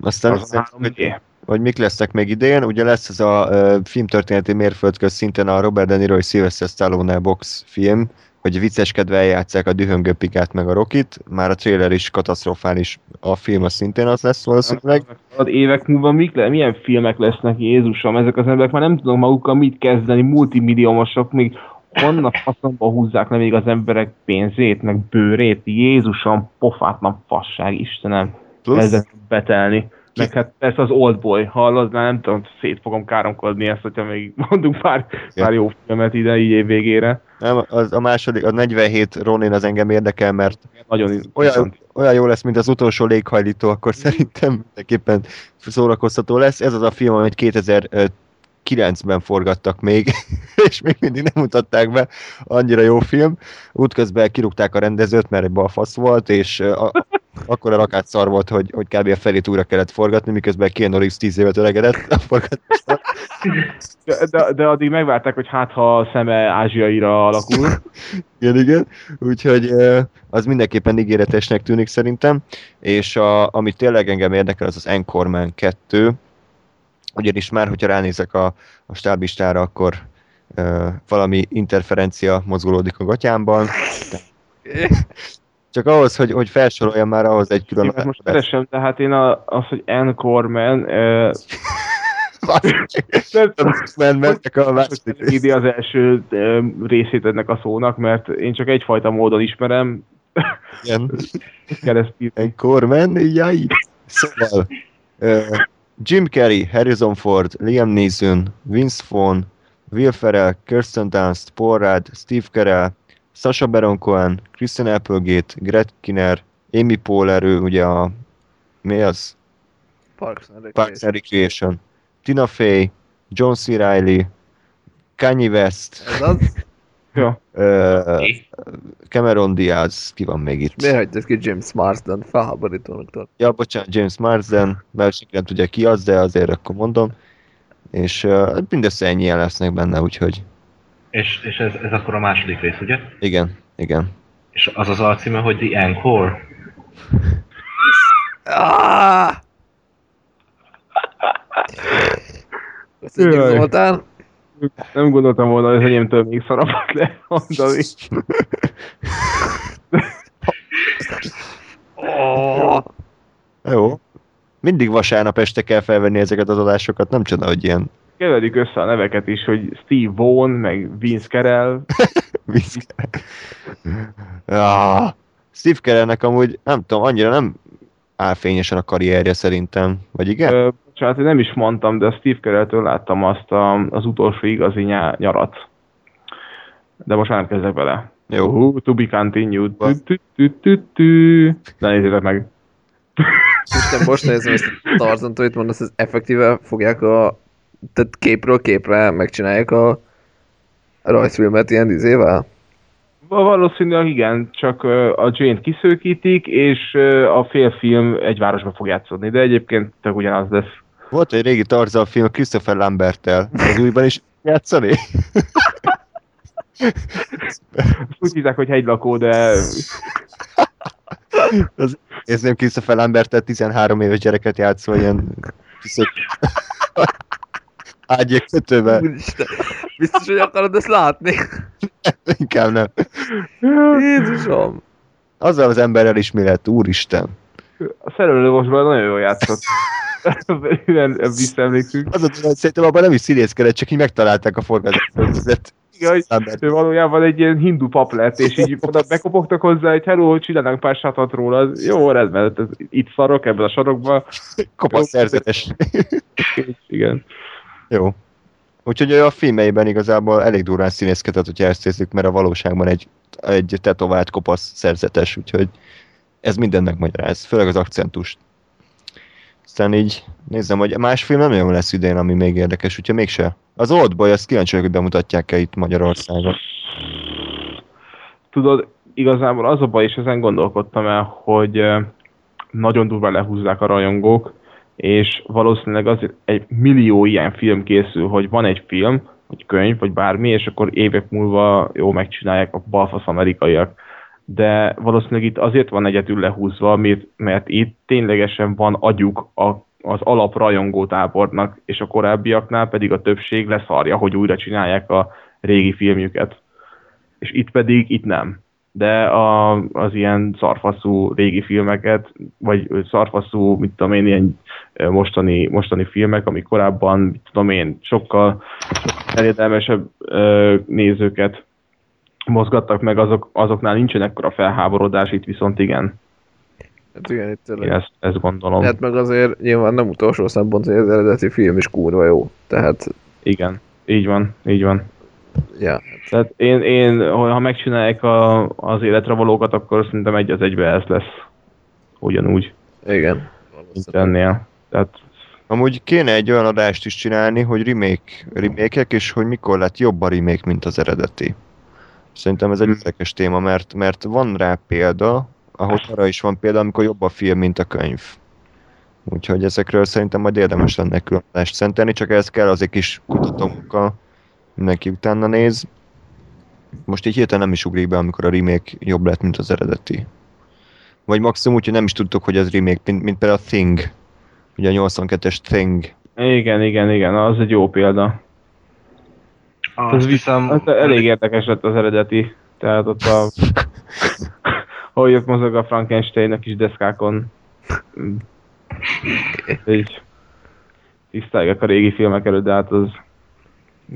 Aztán Tarzan szerintem, hogy, 3D. Hogy mik lesznek még idén. Ugye lesz ez a ö, filmtörténeti mérföldköz szinten a Robert De Niro és Sylvester Stallone box film, hogy vicceskedve eljátszák a dühöngő pikát meg a Rokit. Már a trailer is katasztrofális, a film az szintén az lesz valószínűleg. Az évek múlva mik le, milyen filmek lesznek, Jézusom, ezek az emberek már nem tudnak magukkal mit kezdeni, multimilliómosok, még honnan faszomba húzzák le még az emberek pénzét, meg bőrét, Jézusom, pofátlan fasság, Istenem, Plusz, betelni. Meg hát persze az Oldboy, hallod, már nem tudom, szét fogom káromkodni ezt, hogyha még [LAUGHS] mondunk pár, pár jó filmet ide így év végére. nem, az, a második, a 47 Ronin az engem érdekel, mert Nagyon olyan, olyan jó lesz, mint az utolsó léghajlító, akkor szerintem mindenképpen szórakoztató lesz. Ez az a film, amit 2009-ben forgattak még, [LAUGHS] és még mindig nem mutatták be. Annyira jó film. Útközben kirúgták a rendezőt, mert egy balfasz volt, és a, akkor a rakát szar volt, hogy, hogy kb. a felét újra kellett forgatni, miközben Keanu Reeves 10 évet öregedett a forgatásra. De, de, de addig megvárták, hogy hát ha a szeme ázsiaira alakul. Igen, igen. Úgyhogy az mindenképpen ígéretesnek tűnik szerintem. És a, ami tényleg engem érdekel, az az Anchorman 2. Ugyanis már, hogyha ránézek a, a stábistára, akkor ö, valami interferencia mozgolódik a gatyámban. [LAUGHS] Csak ahhoz, hogy, hogy felsoroljam már ahhoz egy külön... Hát most keresem, tehát én a, az, hogy Encore-man, [LAUGHS] nem tudom, Men, mentek a második rész. az első részét ennek a szónak, mert én csak egyfajta módon ismerem, Igen. [LAUGHS] keresztül. Anchorman, jaj! Szóval, Jim Carrey, Harrison Ford, Liam Neeson, Vince Vaughn, Will Ferrell, Kirsten Dunst, Paul Rudd, Steve Carell, Sacha Baron Cohen, Christian Applegate, Greg Kinner, Amy Poehler, ő ugye a... Mi az? Parks and Parks and Recreation. Tina Fey, John C. Reilly, Kanye West, Ez az? [LAUGHS] Ja. ö? Cameron Diaz, ki van még itt? Miért hagytad ki James Marsden? Felháborítónak tart. Ja, bocsánat, James Marsden, mert senki nem tudja ki az, de azért akkor mondom. És uh, mindössze ennyien lesznek benne, úgyhogy És, és ez, ez akkor a második rész, ugye? igen, igen. És az az alcíme, hogy The Encore? Ah! Köszönjük. Zoltán. Nem gondoltam volna, hogy az enyémtől még szarabbat lehet mondani. Oh. Jó. Mindig vasárnap este kell felvenni ezeket az adásokat, nem csoda, hogy ilyen keverik össze a neveket is, hogy Steve Vaughn, meg Vince Carell. [LAUGHS] Vince Carell. ah, Steve Carellnek amúgy, nem tudom, annyira nem áll fényesen a karrierje szerintem. Vagy igen? Ö, bocsánat, én nem is mondtam, de Steve Carell-től láttam azt a, az utolsó igazi nyá- nyarat. De most már nem kezdek bele. Jó. Uh, to be continued. Ne nézzétek meg. Isten, most nézem ezt a Tarzant, mondasz, ez effektíve fogják a tehát képről képre megcsinálják a rajzfilmet ilyen izével? Valószínűleg igen, csak a Jane-t kiszőkítik, és a félfilm egy városba fog játszódni, de egyébként tök ugyanaz lesz. Volt egy régi Tarzan film Christopher Lambertel. Az újban is játszani? Úgy hívják, hogy hegylakó, de Az, ez nem Christopher Lambertel 13 éves gyereket játszva ilyen. Ágyék kötőbe. Úristen, biztos, hogy akarod ezt látni? Inkább nem. Jézusom! Azzal az emberrel is mi lett, úristen. a szerelővosban nagyon jól játszott. Visszaemlékszünk. Az a hogy szerintem abban nem is színészkedett, csak így megtalálták a forgatást. Igen, hogy ő valójában egy ilyen hindu pap lett, és így oda bekopogtak hozzá, hogy hello, csinálnánk pár sátat róla, az jó, rendben, itt szarok ebben a sarokban. Kopasz szerzetes. Igen. Jó. Úgyhogy a filmeiben igazából elég durván színészkedett, hogyha ezt nézzük, mert a valóságban egy, egy tetovált kopasz szerzetes, úgyhogy ez mindennek magyaráz, főleg az akcentust. Aztán így nézem, hogy más film nem nagyon lesz idén, ami még érdekes, úgyhogy mégse. Az Oldboy, azt kíváncsi hogy bemutatják-e itt Magyarországon. Tudod, igazából az a baj, és ezen gondolkodtam el, hogy nagyon durva lehúzzák a rajongók, és valószínűleg azért egy millió ilyen film készül, hogy van egy film, vagy könyv, vagy bármi, és akkor évek múlva jó megcsinálják a balfasz amerikaiak. De valószínűleg itt azért van egyedül lehúzva, mert, mert itt ténylegesen van agyuk a, az alap rajongó tábornak, és a korábbiaknál pedig a többség leszarja, hogy újra csinálják a régi filmjüket. És itt pedig, itt nem. De a, az ilyen szarfaszú régi filmeket, vagy szarfaszú, mit tudom én, ilyen mostani, mostani filmek, amik korábban, mit tudom én, sokkal, sokkal terjedelmesebb ö, nézőket mozgattak meg, azok, azoknál nincsen ekkora felháborodás, itt viszont igen. Hát igen, itt tényleg. Én ezt, ezt gondolom. Hát meg azért nyilván nem utolsó szempont, hogy az eredeti film is kurva jó. Tehát, Igen, így van, így van. Ja. Tehát én, én ha megcsinálják a, az életre valókat, akkor szerintem egy az egybe ez lesz. Ugyanúgy, Igen. ennél. Tehát Amúgy kéne egy olyan adást is csinálni, hogy remake, remake és hogy mikor lett jobb a remake, mint az eredeti. Szerintem ez egy Hmm. érdekes téma, mert, mert van rá példa, ahol arra is van példa, amikor jobb a film, mint a könyv. Úgyhogy ezekről szerintem majd érdemes lenne külön adást szentelni, csak ez kell az egy kis kutatókkal, mindenki utána néz. Most így hirtelen nem is ugrik be, amikor a remake jobb lett, mint az eredeti. Vagy maximum úgy, hogy nem is tudtuk, hogy ez remake, mint, mint például a Thing. Ugye a 82-es Thing. igen, igen, igen, az egy jó példa. Azt Ez hiszem, Hát elég érdekes lett az eredeti. Tehát ott a... [LAUGHS] hogy ott mozog a Frankenstein a kis deszkákon. [LAUGHS] Így tisztelgek a régi filmek előtt, de hát az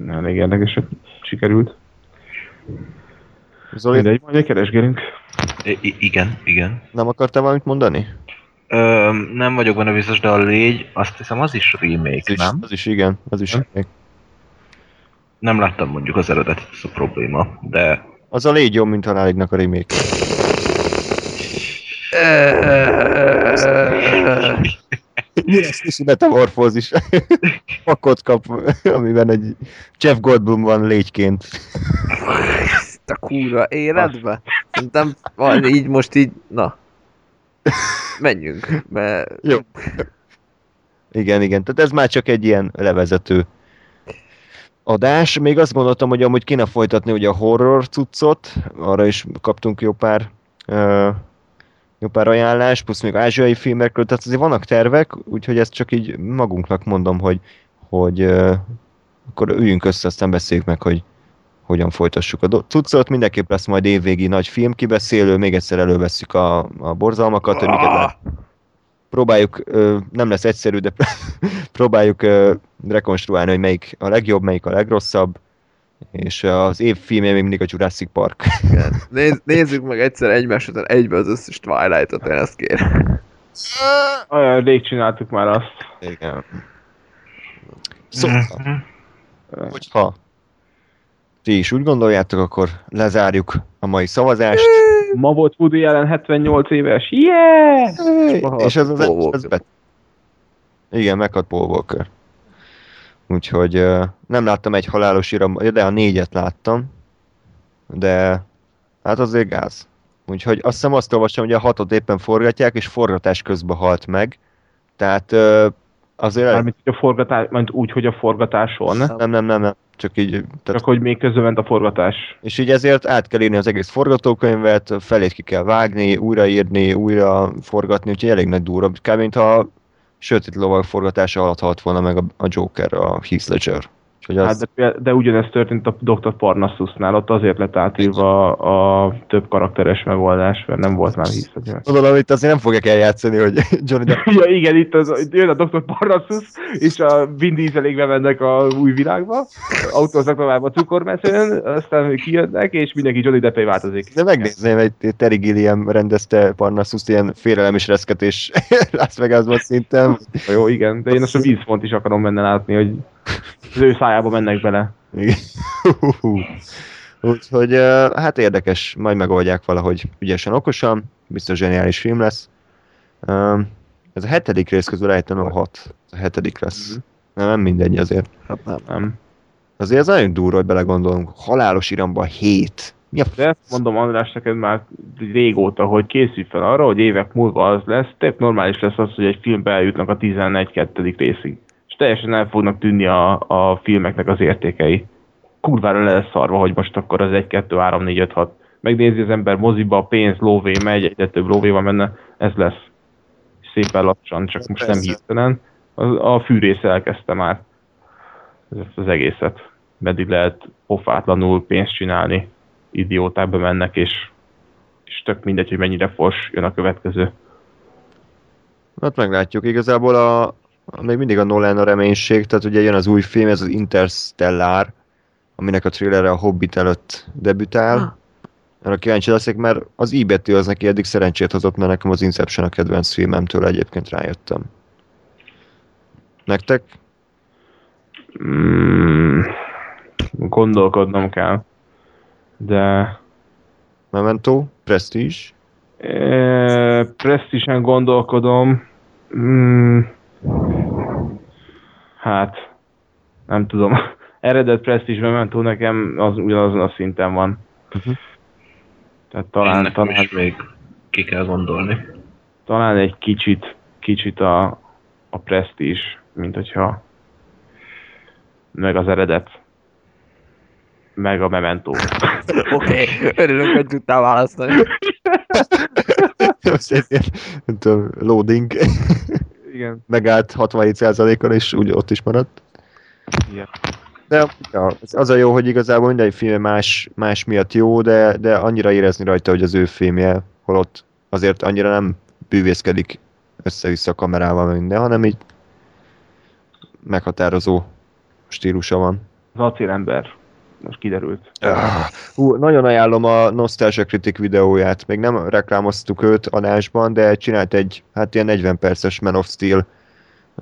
elég érdekes, hogy sikerült. Zoli, Mindegy, majd keresgélünk. I- igen, igen. nem akartál valamit mondani? Ö, nem vagyok benne biztos, de a légy, azt hiszem az is remake, Az is, nem? az is igen, az is Nem? remake. Nem láttam mondjuk az eredetit, ez a probléma, de Az a légy jobb, mint halálignak a remake. És metamorfózis. Pakot kap, amiben egy Jeff Goldblum van légyként. Ezt a kurva életbe? Szerintem van így most így, na. Menjünk, mert Jó. Igen, igen. Tehát ez már csak egy ilyen levezető adás. Még azt gondoltam, hogy amúgy kéne folytatni ugye a horror cuccot, arra is kaptunk jó pár uh, jó pár ajánlás, plusz még ázsiai filmekről, tehát azért vannak tervek, úgyhogy ezt csak így magunknak mondom, hogy, hogy uh, akkor üljünk össze, aztán beszéljük meg, hogy hogyan folytassuk a cuccot. Mindenképp lesz majd évvégi nagy film kibeszélő, még egyszer elővesszük a, a borzalmakat, hogy miket lehet próbáljuk, ö, nem lesz egyszerű, de [LAUGHS] próbáljuk ö, rekonstruálni, hogy melyik a legjobb, melyik a legrosszabb, és az év filmje még mindig a Jurassic Park. Igen. Nézz, nézzük meg egyszer egymás után egybe az összes Twilight-ot, én ezt kérem. Olyan rég csináltuk már azt. Igen. Szóval, hogyha ti is úgy gondoljátok, akkor lezárjuk a mai szavazást. Ma volt Woody Allen 78 éves. Yeah! És ez az, az Walker. bet... Igen, meghalt Paul Walker. Úgyhogy nem láttam egy halálos iram, de a négyet láttam. De hát azért gáz. Úgyhogy azt hiszem azt olvastam, hogy a hatot éppen forgatják, és forgatás közben halt meg. Tehát azért... Mármint hogy a forgatás, mint úgy, hogy a forgatáson. Nem, nem, nem, nem. Csak így... Tehát, Csak hogy még közben ment a forgatás. és így ezért át kell írni az egész forgatókönyvet, felét ki kell vágni, újraírni, újra forgatni, úgyhogy elég nagy durva. Kb. mintha sötét lovag forgatása alatt halt volna meg a, a Joker, a Heath Ledger. Úgyhogy az... Hát de, de ugyanez történt a Dr. Parnassusnál, ott azért lett átírva a, a több karakteres megoldás, mert nem volt már hisz. Gondolom, itt azért nem fogják eljátszani, hogy [LAUGHS] Johnny Depp Ja, igen, itt, az, itt jön a Dr. Parnassus, és a Vin Dieselék bemennek a új világba, autóznak tovább a cukormeszőn, aztán kijönnek, és mindenki Johnny Deppé változik. de megnézném, egy Terry Gilliam rendezte Parnassus ilyen félelem és reszketés [LAUGHS] Las Vegasban szinten. Jó, igen, de én azt a Vaughn is akarom benne látni, hogy az ő szájába mennek bele. Igen. [LAUGHS] Úgyhogy hát érdekes, majd megoldják valahogy ügyesen, okosan, biztos zseniális film lesz. Ez a hetedik rész közül rájöttem, a hat. A hetedik lesz. Nem, nem mindegy azért. Hát nem. Nem. Azért ez nagyon durva, hogy belegondolunk. Halálos iramban hét. Mi a f... De ezt mondom András neked már régóta, hogy készülj fel arra, hogy évek múlva az lesz, tök normális lesz az, hogy egy filmbe eljutnak a 11-2. részig. Teljesen el fognak tűnni a, a filmeknek az értékei. Kurvára le lesz szarva, hogy most akkor az 1, 2, 3, 4, 5, 6. Megnézi az ember moziba, pénz, lóvé megy, egyre több lóvé van benne, ez lesz. Szépen lassan, csak most nem Persze. hirtelen. A, a fűrész elkezdte már ezt az egészet. Meddig lehet pofátlanul pénzt csinálni idióták bemennek, és, és tök mindegy, hogy mennyire fos, jön a következő. Hát meglátjuk. Igazából a, a, még mindig a Nolan a reménység, tehát ugye jön az új film, ez az Interstellar, aminek a trailerre a Hobbit előtt debütál. Arra kíváncsi leszek, mert az I betű az neki eddig szerencsét hozott, mert nekem az Inception a kedvenc filmemtől egyébként rájöttem. Nektek? Mm, gondolkodnom kell. De Memento? Prestige? e, presztisen gondolkodom. Mm, hát, nem tudom. [LAUGHS] Eredet presztis Memento nekem az ugyanazon a szinten van. Mhm. Tehát Talán, talán, is még ki kell gondolni. talán egy kicsit, kicsit a, a Prestige, mint hogyha meg az eredet, meg a Memento. [LAUGHS] Oké, [LAUGHS] okay. örülök, hogy tudtál választani. Most nem tudom, loading. Igen. Megállt 67%-on, és úgy ott is maradt. Igen. De ja, az- a jó, hogy igazából minden film más, más miatt jó, de, de annyira érezni rajta, hogy az ő filmje, holott azért annyira nem bűvészkedik össze-vissza a kamerával minden, hanem így meghatározó stílusa van. Az acélember. Most kiderült. Hú, nagyon ajánlom a Nostalgia Critic videóját, még nem reklámoztuk őt adásban, de csinált egy, hát ilyen 40 perces Man of Steel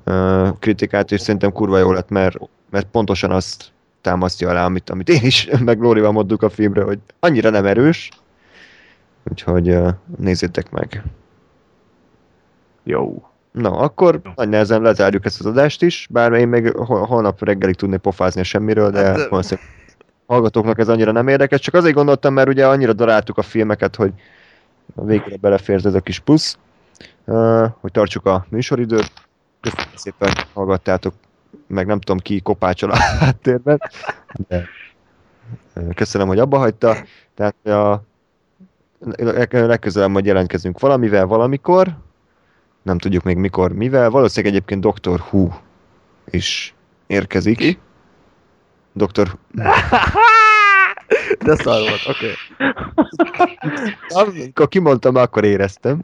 uh, kritikát, és szerintem kurva jó lett, mert, mert pontosan azt támasztja alá, amit, amit én is, [LAUGHS] meg Lórival mondtuk a filmre, hogy annyira nem erős, úgyhogy uh, nézzétek meg. Jó. Na, akkor nagy nehezen lezárjuk ezt az adást is, bár én még hol- holnap reggelig tudnék pofázni a semmiről, de Hát, de- valószínűleg hallgatóknak ez annyira nem érdekes, csak azért gondoltam, mert ugye annyira daráltuk a filmeket, hogy a végére belefért ez a kis plusz, uh, hogy tartsuk a műsoridőt. Köszönöm szépen, hallgattátok, meg nem tudom ki kopácsol a [LAUGHS] háttérben, de uh, köszönöm, hogy abba hagyta. Tehát a leg- legközelebb majd jelentkezünk valamivel, valamikor, nem tudjuk még mikor, mivel. Valószínűleg egyébként Dr. Who is érkezik. Ki? Dr. De szar volt, oké. Okay. Amikor kimondtam, akkor éreztem.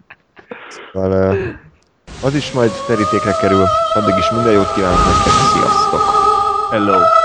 Szóval, az is majd terítékre kerül. Addig is minden jót kívánok nektek. Sziasztok! Hello.